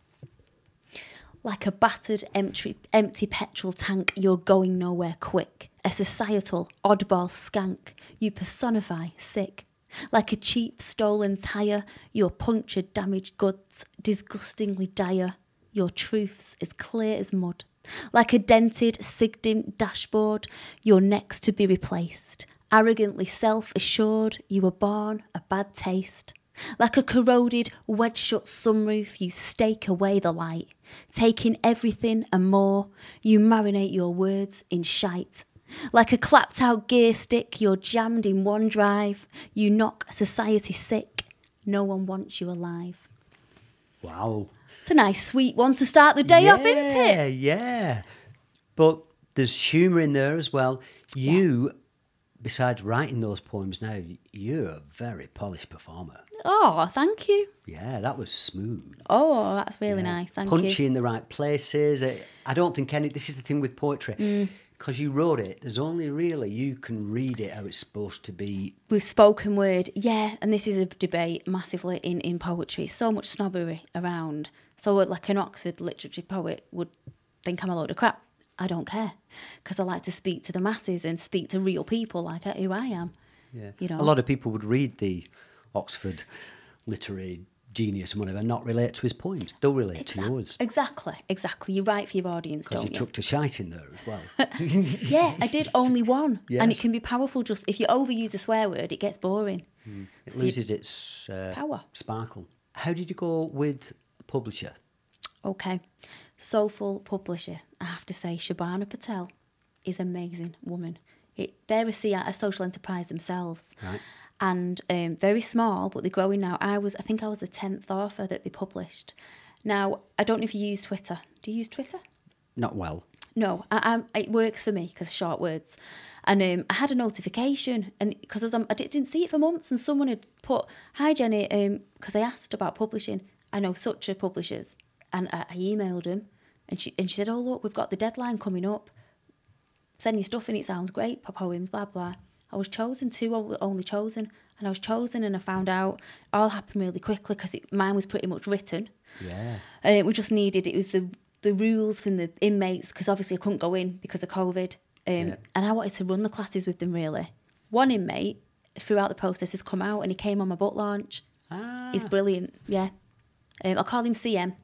Like a battered empty, empty petrol tank, you're going nowhere quick. A societal oddball skank, you personify sick. Like a cheap stolen tyre, your punctured damaged goods, disgustingly dire. Your truths as clear as mud. Like a dented, sigdim dashboard, you're next to be replaced. Arrogantly self assured, you were born a bad taste. Like a corroded, wedge shut sunroof, you stake away the light. Taking everything and more, you marinate your words in shite. Like a clapped out gear stick, you're jammed in one drive. You knock society sick. No one wants you alive. Wow. It's a nice, sweet one to start the day off, isn't Yeah, it? yeah. Yeah. But there's humour in there as well. You, besides writing those poems now, you're a very polished performer. Oh, thank you. Yeah, that was smooth. Oh, that's really Yeah. nice. Thank Punchy you. Punchy in the right places. I- I don't think any. This is the thing with poetry. Mm. Because you wrote it, there's only really you can read it how it's supposed to be. with spoken word, yeah, and this is a debate massively in, in poetry. So much snobbery around. So, uh, like an Oxford literature poet would think I'm a load of crap. I don't care because I like to speak to the masses and speak to real people like uh, who I am. Yeah. You know, A lot of people would read the Oxford literary genius and whatever, not relate to his poems. They'll relate to yours. exactly, exactly. You write for your audience, don't you Because you? chucked a shite in there as well. [laughs] yeah, I did only one, and it can be powerful. Just if you overuse a swear word, it gets boring. it loses its uh, Power. sparkle. How did you go with publisher? Okay. Soulful publisher. I have to say, Shabana Patel is amazing woman. It, they're a, CI, a social enterprise themselves. Right. And um, very small, but they're growing now. I was, I think I was the 10th author that they published. Now, I don't know if you use Twitter. Do you use Twitter? Not well. No, I, I, it works for me because short words. And um, I had a notification, and because I, was on- I didn't see it for months, and someone had put, "Hi Jenny," because I asked about publishing. I know such a publishers, and I, I emailed him, and she and she said, "Oh look, we've got the deadline coming up. Send your stuff in. It sounds great. Poems, blah blah." I was chosen, two only chosen, and I was chosen, and I found out all happened really quickly because mine was pretty much written. Yeah. Uh, we just needed it was the the rules from the inmates because obviously I couldn't go in because of COVID, um, Yeah. and I wanted to run the classes with them. Really, one inmate throughout the process has come out and he came on my book launch. Ah. He's brilliant. Yeah, um, I'll call him CM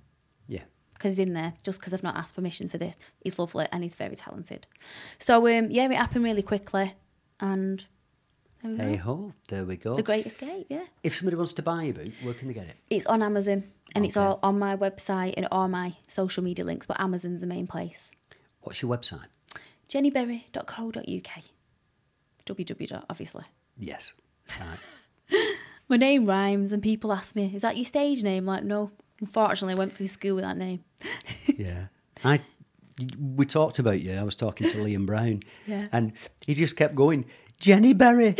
Yeah. because he's in there just because I've not asked permission for this. He's lovely and he's very talented. So um, yeah, it happened really quickly, and there we Hey go. ho, there we go. The Great Escape. Yeah. If somebody wants to buy your book, where can they get it? It's on Amazon and it's Okay. all on my website and all my social media links, but Amazon's the main place. What's your website? jennyberry.co.uk. www. obviously. Yes. Right. [laughs] My name rhymes and people ask me, is that your stage name? Like, no. Unfortunately, I went through school with that name. yeah. I we talked about you. I was talking to Liam Brown. [laughs] Yeah. And he just kept going, Jenny Berry.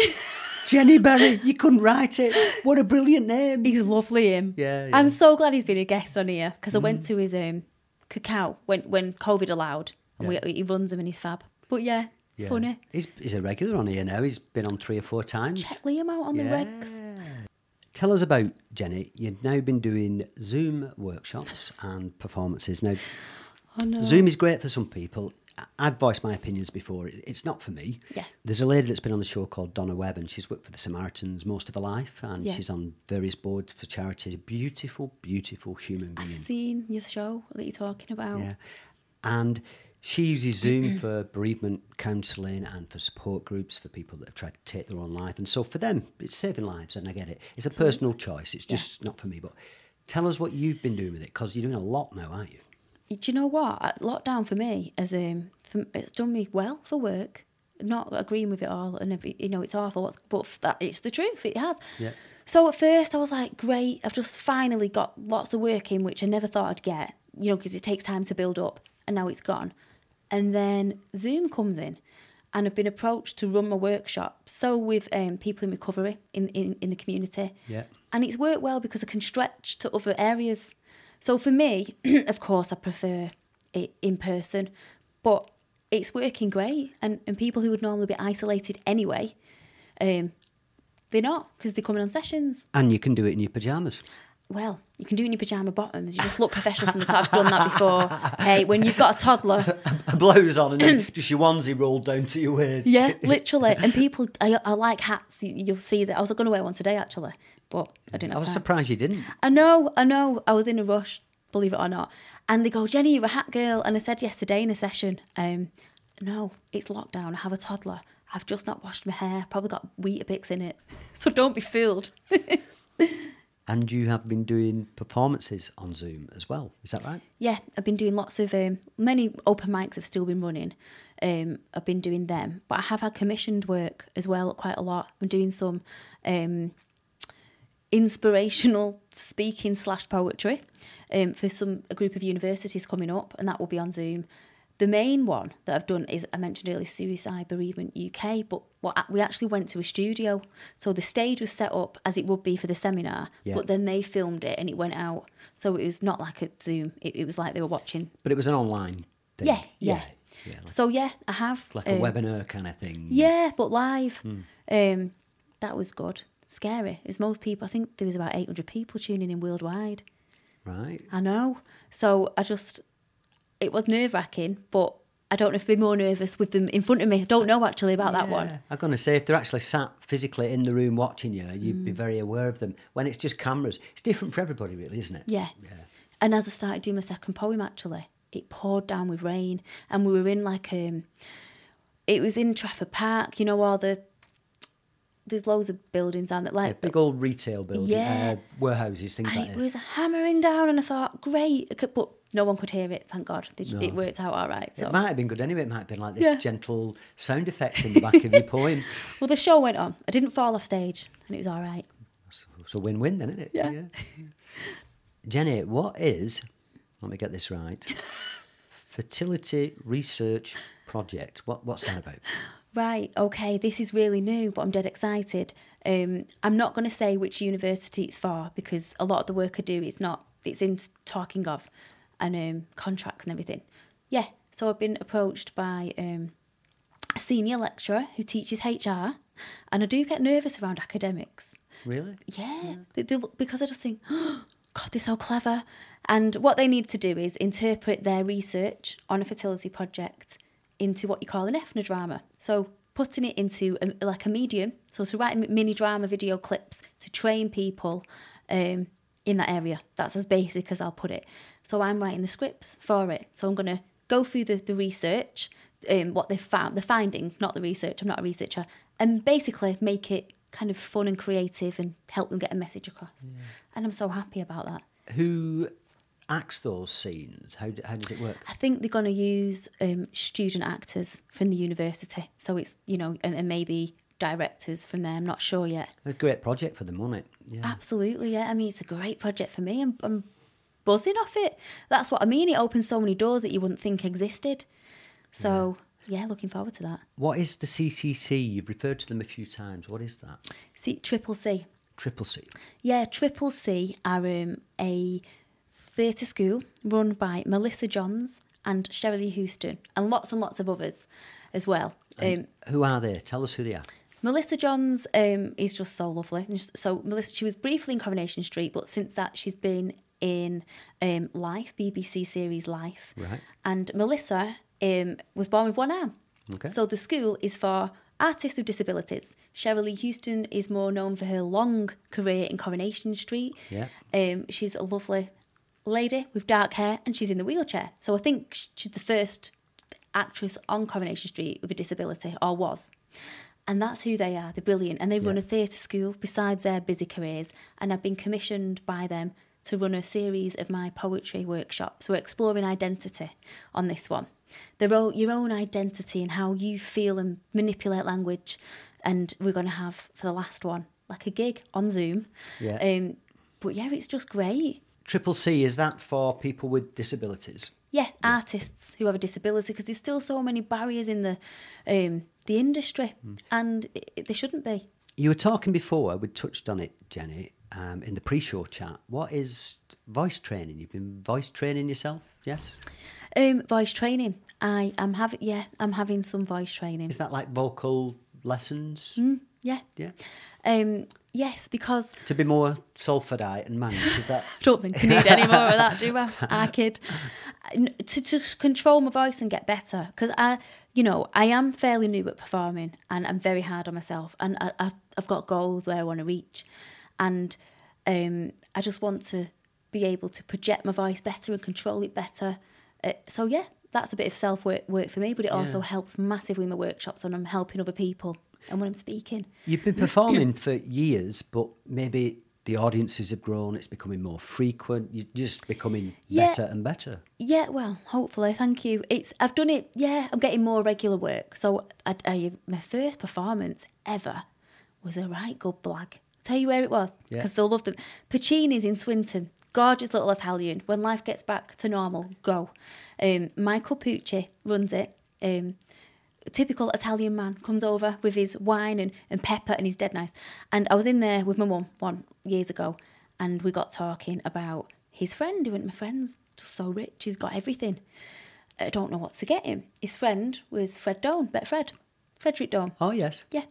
Jenny Berry, you couldn't write it. What a brilliant name. He's lovely, him. Yeah, I'm so glad he's been a guest on here because I went to his um, cacao when, when COVID allowed and Yeah. we, he runs them and he's fab. But yeah, Yeah. funny. He's, he's a regular on here now. He's been on three or four times. Check Liam out on the regs. Tell us about Jenny. You've now been doing Zoom workshops and performances. Now, Oh no. Zoom is great for some people. I've voiced my opinions before. It's not for me. Yeah. There's a lady that's been on the show called Donna Webb, and she's worked for the Samaritans most of her life, and Yeah. she's on various boards for charity. Beautiful, beautiful human being. I've seen your show that you're talking about. Yeah. And she uses Zoom [clears throat] for bereavement counselling and for support groups for people that have tried to take their own life. And so for them, it's saving lives, and I get it. It's a personal choice. It's just not for me. But tell us what you've been doing with it, because you're doing a lot now, aren't you? Do you know what Uh, lockdown for me as um for, it's done me well for work not agreeing with it all and every, you know it's awful what's but that it's the truth it has Yeah. so at first i was like great i've just finally got lots of work in which i never thought i'd get you know because it takes time to build up and now it's gone and then zoom comes in and i've been approached to run my workshop so with um, people in recovery in, in, in the community Yeah. and it's worked well because I can stretch to other areas. So for me, [clears throat] of course, I prefer it in person, but it's working great. And, and people who would normally be isolated anyway, um, they're not because they're coming on sessions. And you can do it in your pyjamas. Well, you can do it in your pajama bottoms. You just look professional from the top. I've done that before. Hey, when you've got a toddler, [laughs] A blouse on and then [clears throat] just your onesie rolled down to your waist. yeah, [laughs] literally. And people, I, I like hats. You, you'll see that. I was going to wear one today actually, but I didn't I was time. surprised you didn't. I know, I know. I was in a rush, believe it or not. And they go, Jenny, you're a hat girl. And I said yesterday in a session, um, no, it's lockdown. I have a toddler. I've just not washed my hair. Probably got Weetabix in it. [laughs] So don't be fooled. [laughs] And you have been doing performances on Zoom as well. Is that right? yeah, I've been doing lots of, um, many open mics have still been running. Um, I've been doing them. But I have had commissioned work as well, quite a lot. I'm doing some um, inspirational speaking slash poetry um, for some a group of universities coming up, and that will be on Zoom. The main one that I've done is I mentioned earlier Suicide Bereavement UK, but what we actually went to a studio, so the stage was set up as it would be for the seminar, Yeah. but then they filmed it and it went out, so it was not like a Zoom. It, it was like they were watching But it was an online thing. yeah, yeah. Yeah, like, So yeah, I have. like a um, webinar kind of thing. Yeah, but live. Hmm. Um, that was good. Scary. As most people, I think there was about 800 people tuning in worldwide. Right. I know. So I just, it was nerve wracking, but I don't know if I'd be more nervous with them in front of me. I don't know actually about that one. I'm going to say if they're actually sat physically in the room watching you, you'd Hmm. be very aware of them. When it's just cameras, it's different for everybody, really, isn't it? Yeah. Yeah. And as I started doing my second poem, actually, it poured down with rain, and we were in like um, it was in Trafford Park. You know all the there's loads of buildings down that Yeah, like big old retail building, Yeah. uh, warehouses, things and like it this. was hammering down, and I thought, great, but no one could hear it. Thank God, it, No. it worked out all right. So. It might have been good anyway. It might have been like this Yeah. gentle sound effect in the back of your [laughs] poem. Well, the show went on. I didn't fall off stage, and it was all right. So a win-win then, isn't it? Yeah. Jenny, what is, let me get this right, [laughs] fertility research project? What, what's that about? Right, okay, this is really new, but I'm dead excited. Um, I'm not going to say which university it's for because a lot of the work I do is not, it's in talking of and um, contracts and everything. Yeah, so I've been approached by um, a senior lecturer who teaches HR, and I do get nervous around academics. Really? Yeah, They- they because I just think, oh, [gasps] God, they're so clever. And what they need to do is interpret their research on a fertility project into what you call an ethnodrama. So putting it into a, like a medium, so to write mini drama video clips to train people um, in that area. That's as basic as I'll put it. So I'm writing the scripts for it. So I'm going to go through the, the research, um, what they found, the findings, not the research. I'm not a researcher, and basically make it kind of fun and creative and help them get a message across. And I'm so happy about that. Who acts those scenes? How, how does it work? I think they're going to use um, student actors from the university. So it's, you know, and, and maybe directors from there. I'm not sure yet. A great project for them, wasn't it? Yeah. Absolutely, yeah. I mean, it's a great project for me. I'm, I'm buzzing off it. That's what I mean. It opens so many doors that you wouldn't think existed. So, yeah, looking forward to that. What is the CCC? You've referred to them a few times. What is that? See, Triple C. Triple C. Yeah, Triple C are um, a theatre school run by Melissa Johns and Cherylee Houston, and lots and lots of others as well. Um, Who are they? Tell us who they are. Melissa Johns um, is just so lovely. So Melissa, she was briefly in Coronation Street, but since that she's been in um, Life, BBC series Life. Right. And Melissa um, was born with one arm. Okay. So the school is for artists with disabilities. Cherylee Houston is more known for her long career in Coronation Street. Yeah. Um, she's a lovely lady with dark hair and she's in the wheelchair. So I think she's the first actress on Coronation Street with a disability, or was. And that's who they are. They're brilliant. And they run Yeah. a theatre school besides their busy careers. And I've been commissioned by them to run a series of my poetry workshops. We're exploring identity on this one. The ro- your own identity and how you feel and manipulate language. And we're going to have, for the last one, like a gig on Zoom. Yeah. Um, but yeah, it's just great. Triple C, is that for people with disabilities? yeah, artists who have a disability because there's still so many barriers in the um, the industry, and it, it- there shouldn't be. You were talking before, we touched on it, Jenny, um, in the pre show chat. What is voice training? You've been voice training yourself, yes? Um, voice training. I am having yeah, I'm having some voice training. Is that like vocal lessons? Yeah. Yeah. Um, yes, because To be more Salfordite and managed, is that? I [laughs] don't think I need any more of that, do I? [laughs] I kid. To, to control my voice and get better, because I, you know, I am fairly new at performing, and I'm very hard on myself, and I, I, I've got goals where I want to reach, and um, I just want to be able to project my voice better and control it better. Uh, so yeah, that's a bit of self work work for me, but it also Yeah. helps massively in my workshops when I'm helping other people and when I'm speaking. You've been performing for years, but maybe the audiences have grown, it's becoming more frequent, you're just becoming Yeah. better and better. Yeah, well, hopefully, thank you. It's I've done it. Yeah, I'm getting more regular work. So I, I, my first performance ever was a right good blag. Tell you where it was Yeah. because they'll love them. Pacini's in Swinton. Gorgeous little Italian. When life gets back to normal, go. Um, Michael Pucci runs it. Um, typical Italian man comes over with his wine and, and pepper and he's dead nice. And I was in there with my mum one years ago and we got talking about his friend. He went, My friend's just so rich, he's got everything. I don't know what to get him. His friend was Fred Done, Bet Fred, Frederick Done. Oh yes. Yeah.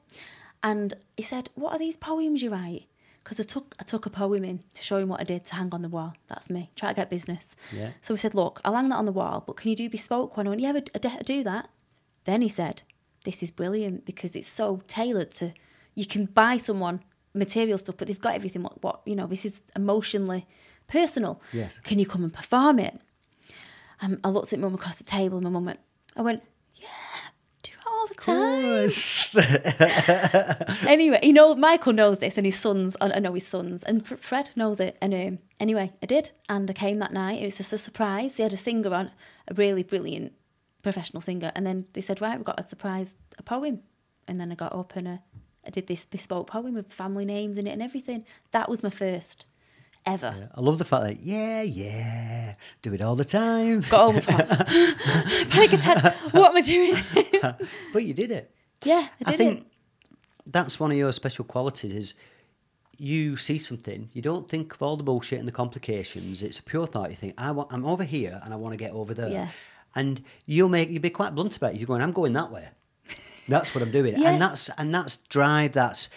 And he said, What are these poems you write? Because I took I took a poem in to show him what I did to hang on the wall. That's me. Try to get business. Yeah. So he said, Look, I'll hang that on the wall, but can you do bespoke one? I went, Yeah, I do that. Then he said, This is brilliant because it's so tailored to you can buy someone material stuff, but they've got everything what, what you know, this is emotionally personal. Yes. Can you come and perform it? Um, I looked at mum across the table and my mum went, I went, Yeah, do it all the time [laughs] anyway, he knows Michael knows this, and his sons. I know his sons, and Fred knows it. And um, anyway, I did, and I came that night. It was just a surprise. They had a singer on, a really brilliant professional singer, and then they said, "Right, we've got a surprise, a poem." And then I got up and uh, I did this bespoke poem with family names in it and everything. That was my first ever. Yeah, I love the fact that yeah, yeah, do it all the time. Got home thought, [laughs] panic attack. What am I doing? [laughs] but you did it. yeah, I I think it. that's one of your special qualities is you see something, you don't think of all the bullshit and the complications. It's a pure thought. You think, I want, I'm over here and I want to get over there. Yeah. And you'll make you'll be quite blunt about it. You're going, I'm going that way. That's what I'm doing. [laughs] Yeah. And that's and that's drive, that's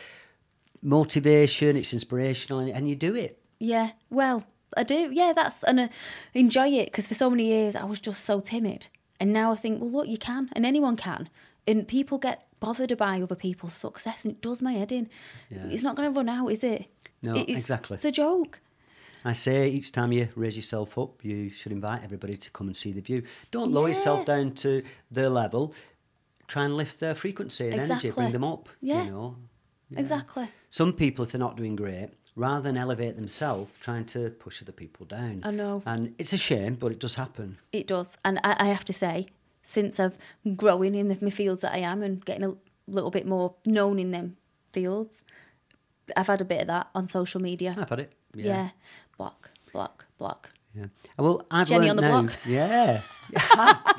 motivation, it's inspirational and, and you do it. Yeah, well, I do. Yeah, that's and I enjoy it because for so many years I was just so timid, and now I think, well, look, you can, and anyone can, and people get bothered by other people's success, and it does my head in. Yeah. It's not going to run out, is it? No, It's- exactly. It's a joke. I say each time you raise yourself up, you should invite everybody to come and see the view. Don't lower yourself down to their level. Try and lift their frequency and energy, bring them up. Yeah. You know, Exactly. some people, if they're not doing great, rather than elevate themselves, trying to push other people down. I know. And it's a shame, but it does happen. It does, and I, I have to say, since I've growing in the my fields that I am and getting a little bit more known in them fields, I've had a bit of that on social media. I've had it. yeah. Yeah. Block, block, block. Yeah. Well, I've Jenny learned on the now. block. Yeah.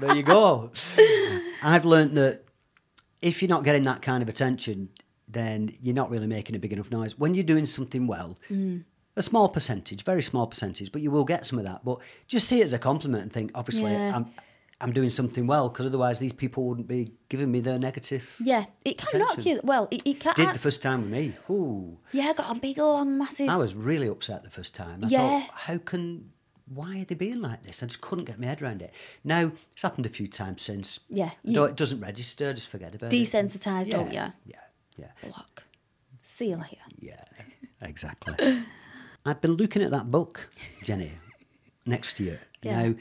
there you go. [laughs] I've learned that if you're not getting that kind of attention, then you're not really making a big enough noise. When you're doing something well, Mm. a small percentage, very small percentage, but you will get some of that. But just see it as a compliment and think, obviously, Yeah. I'm I'm doing something well because otherwise these people wouldn't be giving me their negative. Yeah, it can knock Attention. you. Well, it, it can. Did the first time with me. Ooh. yeah, I got a big, long, massive. I was really upset the first time. I Yeah. thought, how can, why are they being like this? I just couldn't get my head around it. Now, it's happened a few times since. Yeah, No, it doesn't register, just forget about it. Desensitised, don't yeah, you? Yeah, yeah, block. See you later. yeah, exactly. [laughs] I've been looking at that book, Jenny, next year. Yeah. Now,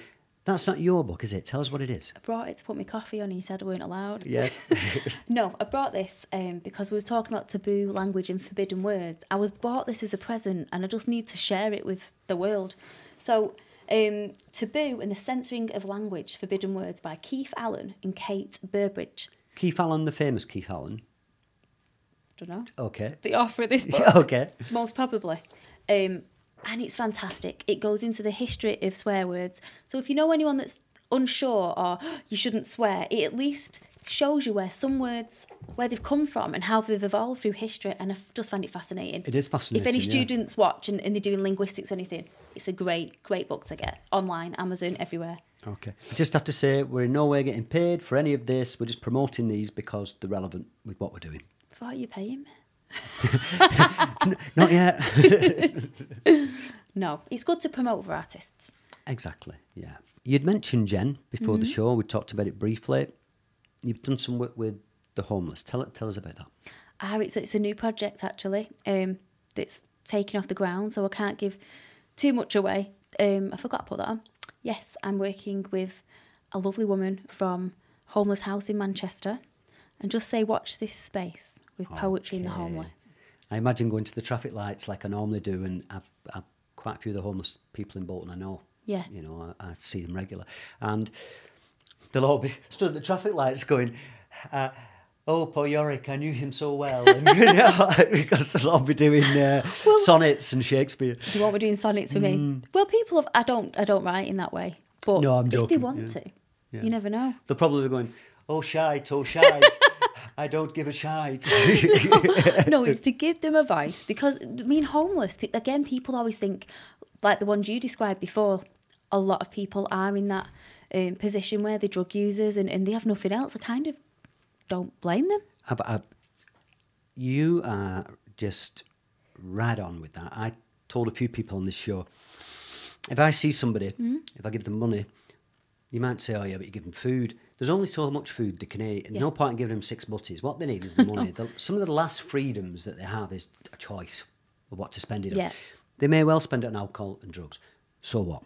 that's not your book, is it? Tell us what it is. I brought it to put my coffee on. and You said I weren't allowed. Yes. [laughs] No, I brought this um, because we was talking about taboo language and forbidden words. I was bought this as a present, and I just need to share it with the world. So, um, taboo and the censoring of language, forbidden words by Keith Allan and Kate Burridge. Keith Allen, the famous Keith Allen. Don't know Okay. the author of this [laughs] book. okay. most probably. Um, and it's fantastic. It goes into the history of swear words. So if you know anyone that's unsure or [gasps] you shouldn't swear, it at least shows you where some words where they've come from and how they've evolved through history. And I just find it fascinating. It is fascinating. If any fascinating, yeah. students watch and, and they're doing linguistics or anything, it's a great, great book to get online, Amazon, everywhere. Okay. I just have to say, we're in no way getting paid for any of this. We're just promoting these because they're relevant with what we're doing. What are you paying me? [laughs] Not yet. [laughs] [laughs] No, it's good to promote other artists. exactly. Yeah. You'd mentioned Jen before the show. We talked about it briefly. You've done some work with the homeless. Tell tell us about that. Ah, it's, it's a new project actually um, that's taking off the ground, so I can't give too much away. Um, I forgot to put that on. Yes, I'm working with a lovely woman from Homeless House in Manchester, and just say, watch this space with poetry in the homeless. I imagine going to the traffic lights like I normally do, and I've, I've quite a few of the homeless people in Bolton I know. Yeah. You know, I, I see them regular. And they'll all be [laughs] stood at the traffic lights going, uh, Oh, poor Yorick, I knew him so well. And, you know, [laughs] because they'll all be doing uh, sonnets and Shakespeare. You won't be doing sonnets with me. Well, people have. I don't. I don't write in that way. But Mm. No, I'm joking. if they want yeah. to, Yeah. you never know. They'll probably be going, Oh, shite, oh, shite. [laughs] I don't give a shite. [laughs] [laughs] no, it's to give them advice because I mean, homeless. Again, people always think like the ones you described before. A lot of people are in that um, position where they're drug users and, and they have nothing else. I kind of don't blame them. I, I, you are just right on with that. I told a few people on this show if I see somebody, Mm-hmm. if I give them money, you might say, "Oh yeah, but you give them food." There's only so much food they can eat, and Yeah. no point in giving them six butties. What they need is the [laughs] money. the, some of the last freedoms that they have is a choice of what to spend it on. Yeah. They may well spend it on alcohol and drugs. So what?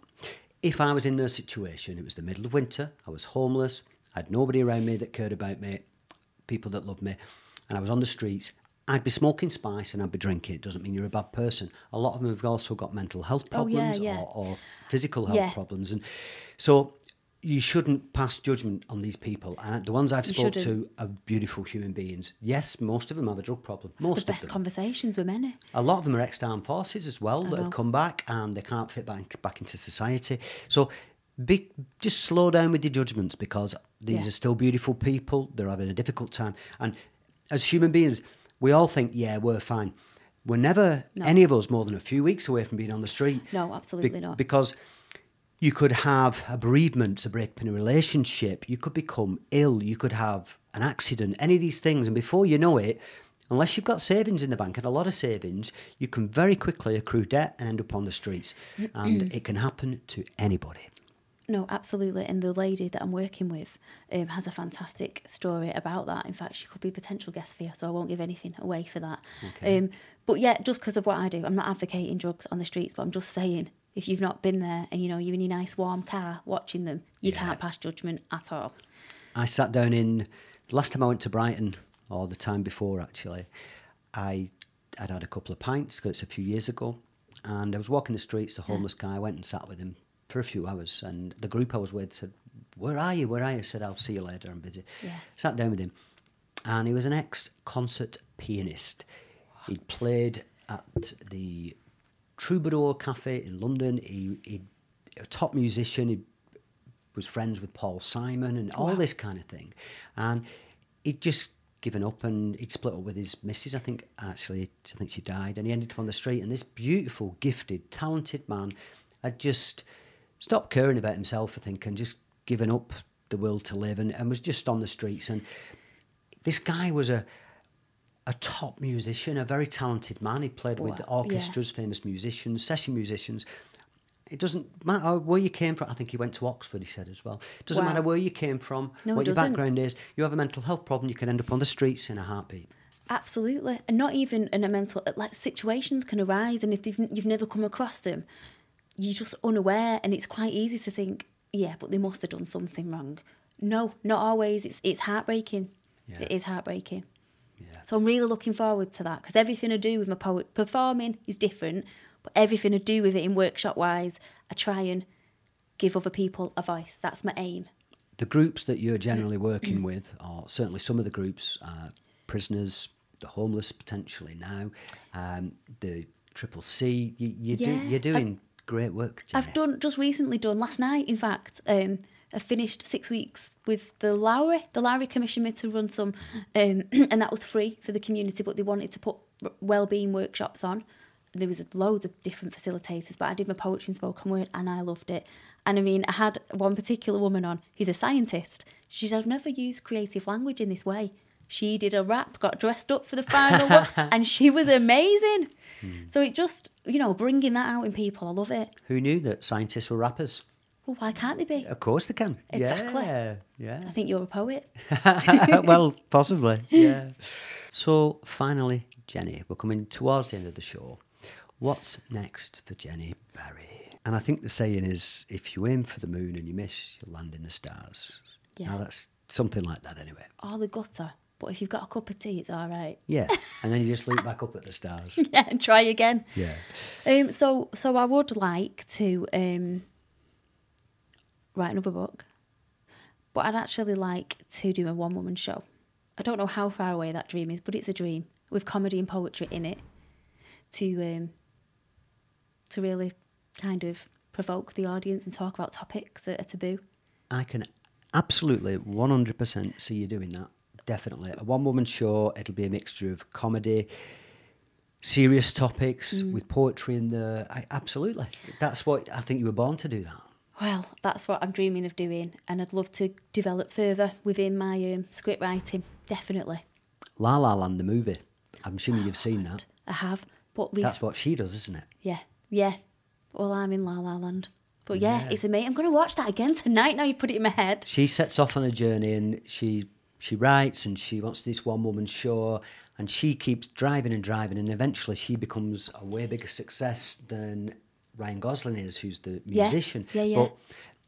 If I was in their situation, it was the middle of winter, I was homeless, I had nobody around me that cared about me, people that loved me, and I was on the streets, I'd be smoking spice and I'd be drinking. It doesn't mean you're a bad person. A lot of them have also got mental health Oh, yeah, problems yeah. Or, or physical health Yeah. problems. And so you shouldn't pass judgment on these people. And the ones I've You spoke to are beautiful human beings. Yes, most of them have a drug problem. Most the of best them. conversations with many. A lot of them are ex-armed forces as well that know. have come back and they can't fit back back into society. So be, just slow down with your judgments because these Yeah. are still beautiful people. They're having a difficult time, and as human beings, we all think, yeah, we're fine. We're never No. any of us more than a few weeks away from being on the street. No, Be- absolutely not. Because you could have a bereavement, a break in a relationship, you could become ill, you could have an accident, any of these things. And before you know it, unless you've got savings in the bank and a lot of savings, you can very quickly accrue debt and end up on the streets. and it can happen to anybody. No, absolutely. And the lady that I'm working with um, has a fantastic story about that. In fact, she could be a potential guest for you, so I won't give anything away for that. Okay. Um, but yeah, just because of what I do, I'm not advocating drugs on the streets, but I'm just saying if you've not been there and you know you're in your nice warm car watching them, you Yeah. can't pass judgment at all. I sat down in the last time I went to Brighton, or the time before actually. I I'd had a couple of pints because it's a few years ago, and I was walking the streets. The homeless guy I went and sat with him for a few hours, and the group I was with said, "Where are you? Where are you?" I said, "I'll see you later. I'm busy." Yeah. Sat down with him, and he was an ex-concert pianist. He'd played at the Troubadour Cafe in London. He, he a top musician. He was friends with Paul Simon and all Wow. this kind of thing. And he'd just given up and he'd split up with his missus. I think actually, I think she died. And he ended up on the street. And this beautiful, gifted, talented man had just stopped caring about himself, I think, and just given up the will to live and, and was just on the streets. And this guy was a a top musician, a very talented man. He played with Wow, yeah. orchestras, famous musicians, session musicians. It doesn't matter where you came from. I think he went to Oxford, he said as well. It doesn't Wow. matter where you came from, No, what your doesn't. background is. You have a mental health problem, you can end up on the streets in a heartbeat. Absolutely, and not even in a mental like situations can arise, and if you've you've never come across them, you're just unaware, and it's quite easy to think, yeah, but they must have done something wrong. No, not always. It's it's heartbreaking. Yeah. It is heartbreaking. Yeah. So I'm really looking forward to that because everything I do with my poet performing is different, but everything I do with it in workshop wise, I try and give other people a voice. That's my aim. The groups that you're generally working with, are certainly some of the groups, uh, prisoners, the homeless potentially now, um, the Triple C, you, you do, Yeah, you're I've- doing great work. Jenny. I've done just recently done last night. In fact, um, I finished six weeks with the Lowry. The Lowry commissioned me to run some, um, [clears throat] and that was free for the community. But they wanted to put well-being workshops on. There was loads of different facilitators, but I did my poetry and spoken word, and I loved it. And I mean, I had one particular woman on who's a scientist. She said, "I've never used creative language in this way." She did a rap, got dressed up for the final one, [laughs] and she was amazing. So it just, you know, bringing that out in people, I love it. Who knew that scientists were rappers? Well, why can't they be? Of course they can. Exactly. Yeah, yeah. I think you're a poet. [laughs] well, [laughs] possibly. Yeah. So finally, Jenny, we're coming towards the end of the show. What's next for Jenny Berry? And I think the saying is, if you aim for the moon and you miss, you'll land in the stars. Yeah. Now that's something like that, anyway. Or the gutter. But if you've got a cup of tea, it's all right. Yeah. [laughs] and then you just look back up at the stars. yeah, and try again. Yeah. Um, so, so I would like to um, write another book, but I'd actually like to do a one-woman show. I don't know how far away that dream is, but it's a dream with comedy and poetry in it to um, to really kind of provoke the audience and talk about topics that are taboo. I can absolutely 100% see you doing that. Definitely. A one woman show, it'll be a mixture of comedy, serious topics with poetry in there. I, absolutely. That's what I think you were born to do that. Well, that's what I'm dreaming of doing, and I'd love to develop further within my um, script writing. Definitely, La La Land, the movie. I'm assuming you've seen that. I have. But That's what she does, isn't it? yeah, yeah. Well, I'm in La La Land. But yeah, Yeah. it's amazing. I'm going to watch that again tonight. Now you put it in my head. She sets off on a journey and she she writes and she wants this one woman show and she keeps driving and driving and eventually she becomes a way bigger success than Ryan Gosling is, who's the musician. Yeah, yeah. yeah. But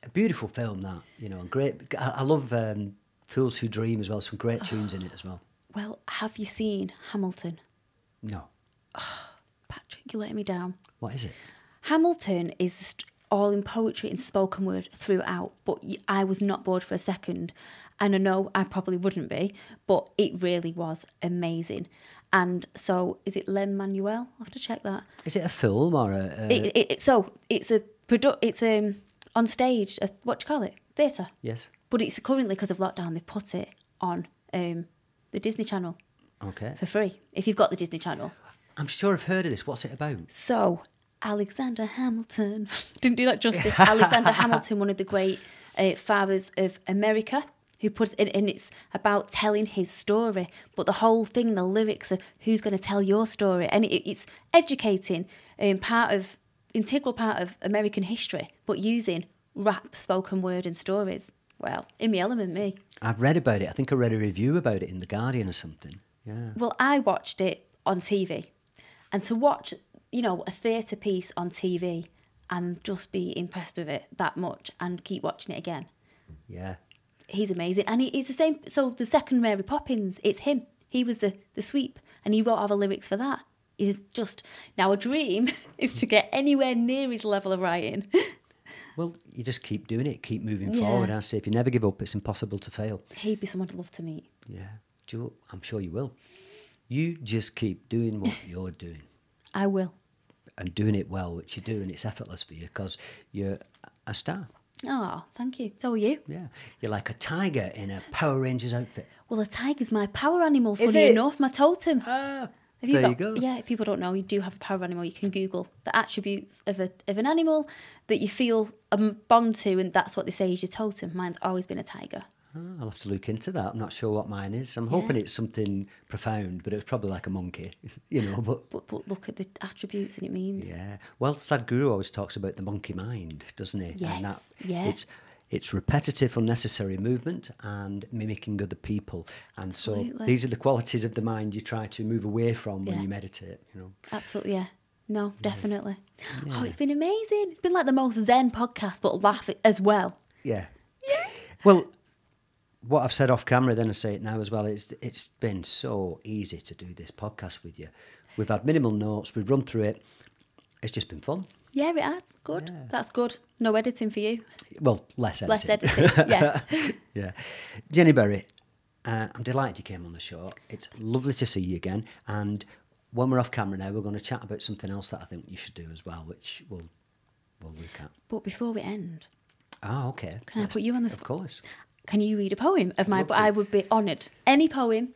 a beautiful film that, you know, great. I, I love um, Fools Who Dream as well. Some great tunes in it as well. Well, have you seen Hamilton? No, Patrick, you're letting me down. what is it? Hamilton is all in poetry and spoken word throughout, but I was not bored for a second. And I know I probably wouldn't be, but it really was amazing. And so, is it Lin-Manuel? I'll have to check that. Is it a film or a? a It, it, it- so it's a produ- It's um on stage. A, what do you call it? Theatre. yes. But it's currently because of lockdown. They've put it on um the Disney Channel Okay. for free if you've got the Disney Channel. I'm sure I've heard of this. What's it about? So, Alexander Hamilton [laughs] didn't do that justice. Alexander [laughs] Hamilton, one of the great uh, fathers of America, who put it, and it's about telling his story. But the whole thing, the lyrics are who's going to tell your story, and it, it's educating, um, part of integral part of American history, but using rap, spoken word, and stories. Well, in the element, me. I've read about it. I think I read a review about it in the Guardian or something. Yeah. Well, I watched it on TV, and to watch, you know, a theatre piece on TV and just be impressed with it that much and keep watching it again. Yeah. He's amazing, and he, he's the same. So the second Mary Poppins, it's him. He was the the sweep, and he wrote all the lyrics for that. He's just now a dream [laughs] is to get anywhere near his level of writing. [laughs] Well, you just keep doing it, keep moving Yeah. forward. I say, if you never give up, it's impossible to fail. He'd be someone to love to meet. Yeah, Jewel, I'm sure you will. You just keep doing what [laughs] you're doing I will. and doing it well, which you do, and it's effortless for you because you're a star. Oh, thank you. So are you. Yeah, you're like a tiger in a Power Rangers outfit. Well, a tiger's my power animal. Is Funny it? enough, my totem. Ah, Have there got, you go. Yeah, if people don't know, you do have a power animal. You can Google the attributes of a of an animal that you feel a bond to, and that's what they say is your totem. Mine's always been a tiger. Ah, I'll have to look into that. I'm not sure what mine is. I'm hoping Yeah. it's something profound, but it's probably like a monkey, [laughs] you know. But But but look at the attributes and it means. Yeah. Well, Sadhguru always talks about the monkey mind, doesn't he? And that Yes, yeah. it's it's repetitive, unnecessary movement and mimicking other people. And so Absolutely. these are the qualities of the mind you try to move away from when Yeah. you meditate, you know. Absolutely, yeah. No, definitely. Oh, it's been amazing. It's been like the most zen podcast, but laugh as well. Yeah. Yeah. Well, what I've said off camera, then I say it now as well. It's it's been so easy to do this podcast with you. We've had minimal notes. We've run through it. It's just been fun. Yeah, it has. Good. That's good. No editing for you. Well, less editing. Less editing. yeah. [laughs] yeah. Jenny Berry, uh, I'm delighted you came on the show. It's lovely to see you again. And when we're off camera now, we're going to chat about something else that I think you should do as well, which we'll we'll look at. But before we end, Oh, okay. Can I put you on the spot? Of course. Can you read a poem of mine? love But to. I would be honoured. Any poem.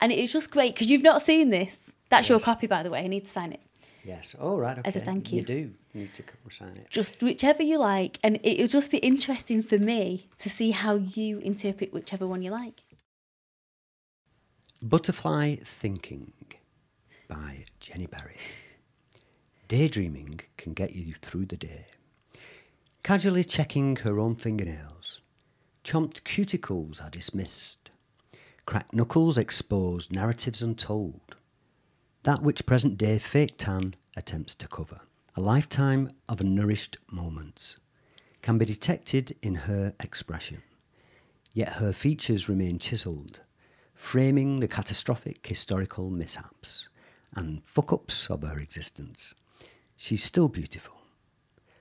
And it's just great because you've not seen this. That's your copy, by the way. I need to sign it. Yes. All right. Okay. As a thank you. You do need to come sign it. Just whichever you like. And it- it'll just be interesting for me to see how you interpret whichever one you like. Butterfly Thinking by Jenny Berry. Daydreaming can get you through the day. Casually checking her own fingernails. Chomped cuticles are dismissed. Cracked knuckles exposed narratives untold. That which present day fake tan attempts to cover. A lifetime of nourished moments can be detected in her expression. Yet her features remain chiselled, framing the catastrophic historical mishaps and fuck ups of her existence. She's still beautiful.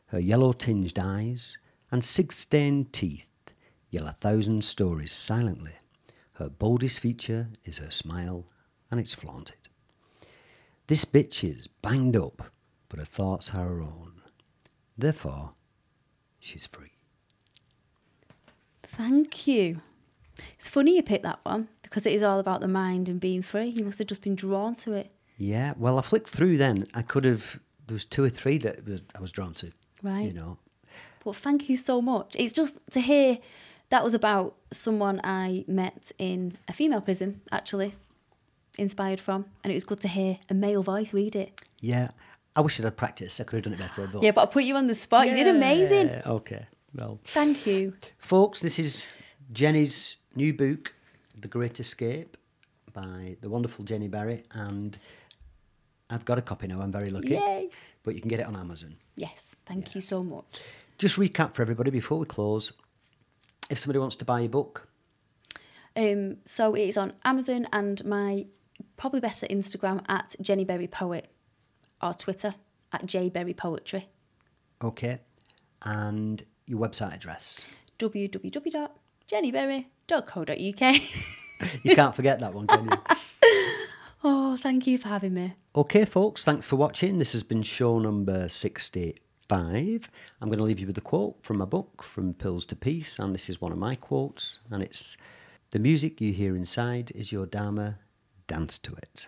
Her yellow tinged eyes and sig stained teeth yell a thousand stories silently. Her boldest feature is her smile, and it's flaunted. This bitch is banged up, but her thoughts are her own. Therefore, she's free. Thank you. It's funny you picked that one because it is all about the mind and being free. You must have just been drawn to it. Yeah, well, I flicked through then. I could have, there was two or three that was, I was drawn to. Right. You know, But thank you so much. It's just to hear that was about someone I met in a female prison, actually, inspired from. And it was good to hear a male voice read it. Yeah. I wish I'd had practice. I could have done it better. But Yeah, but I put you on the spot. You did amazing. Okay. Well, Thank you. folks, this is Jenny's new book, The Great Escape, by the wonderful Jenny Berry, and I've got a copy now. I'm very lucky. Yay. But you can get it on Amazon. Yes, thank you so much. Just recap for everybody before we close. If somebody wants to buy your book, Um, so it is on Amazon and my probably best at Instagram at Jenny Berry Poet or Twitter at Berry Poetry. okay, and your website address. www.jennyberry.co.uk. [laughs] You can't forget that one, can you? [laughs] oh, thank you for having me. Okay, folks, thanks for watching. This has been show number 65. I'm going to leave you with a quote from my book, From Pills to Peace, and this is one of my quotes, and it's The music you hear inside is your Dharma, dance to it.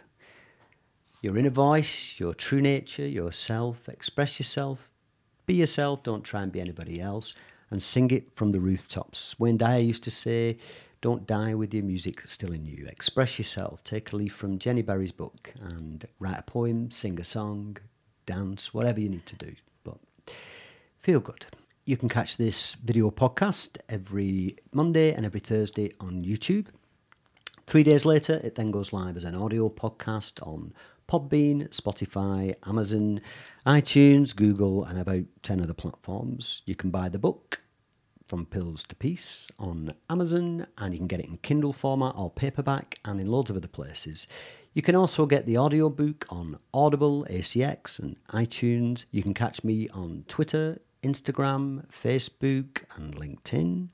Your inner voice, your true nature, yourself, express yourself, be yourself, don't try and be anybody else, and sing it from the rooftops. Wayne Dyer used to say, Don't die with your music still in you. Express yourself. Take a leaf from Jenny Berry's book and write a poem, sing a song, dance, whatever you need to do. Feel good. You can catch this video podcast every Monday and every Thursday on YouTube. Three days later, it then goes live as an audio podcast on Podbean, Spotify, Amazon, iTunes, Google, and about 10 other platforms. You can buy the book from Pills to Peace on Amazon, and you can get it in Kindle format or paperback and in loads of other places. You can also get the audiobook on Audible, ACX, and iTunes. You can catch me on Twitter, Instagram, Facebook, and LinkedIn.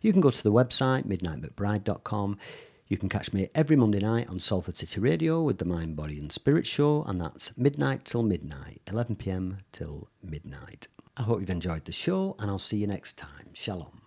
You can go to the website, midnightmcbride.com. You can catch me every Monday night on Salford City Radio with the Mind, Body and Spirit Show, and that's midnight till midnight, 11 pm till midnight. I hope you've enjoyed the show, and I'll see you next time. Shalom.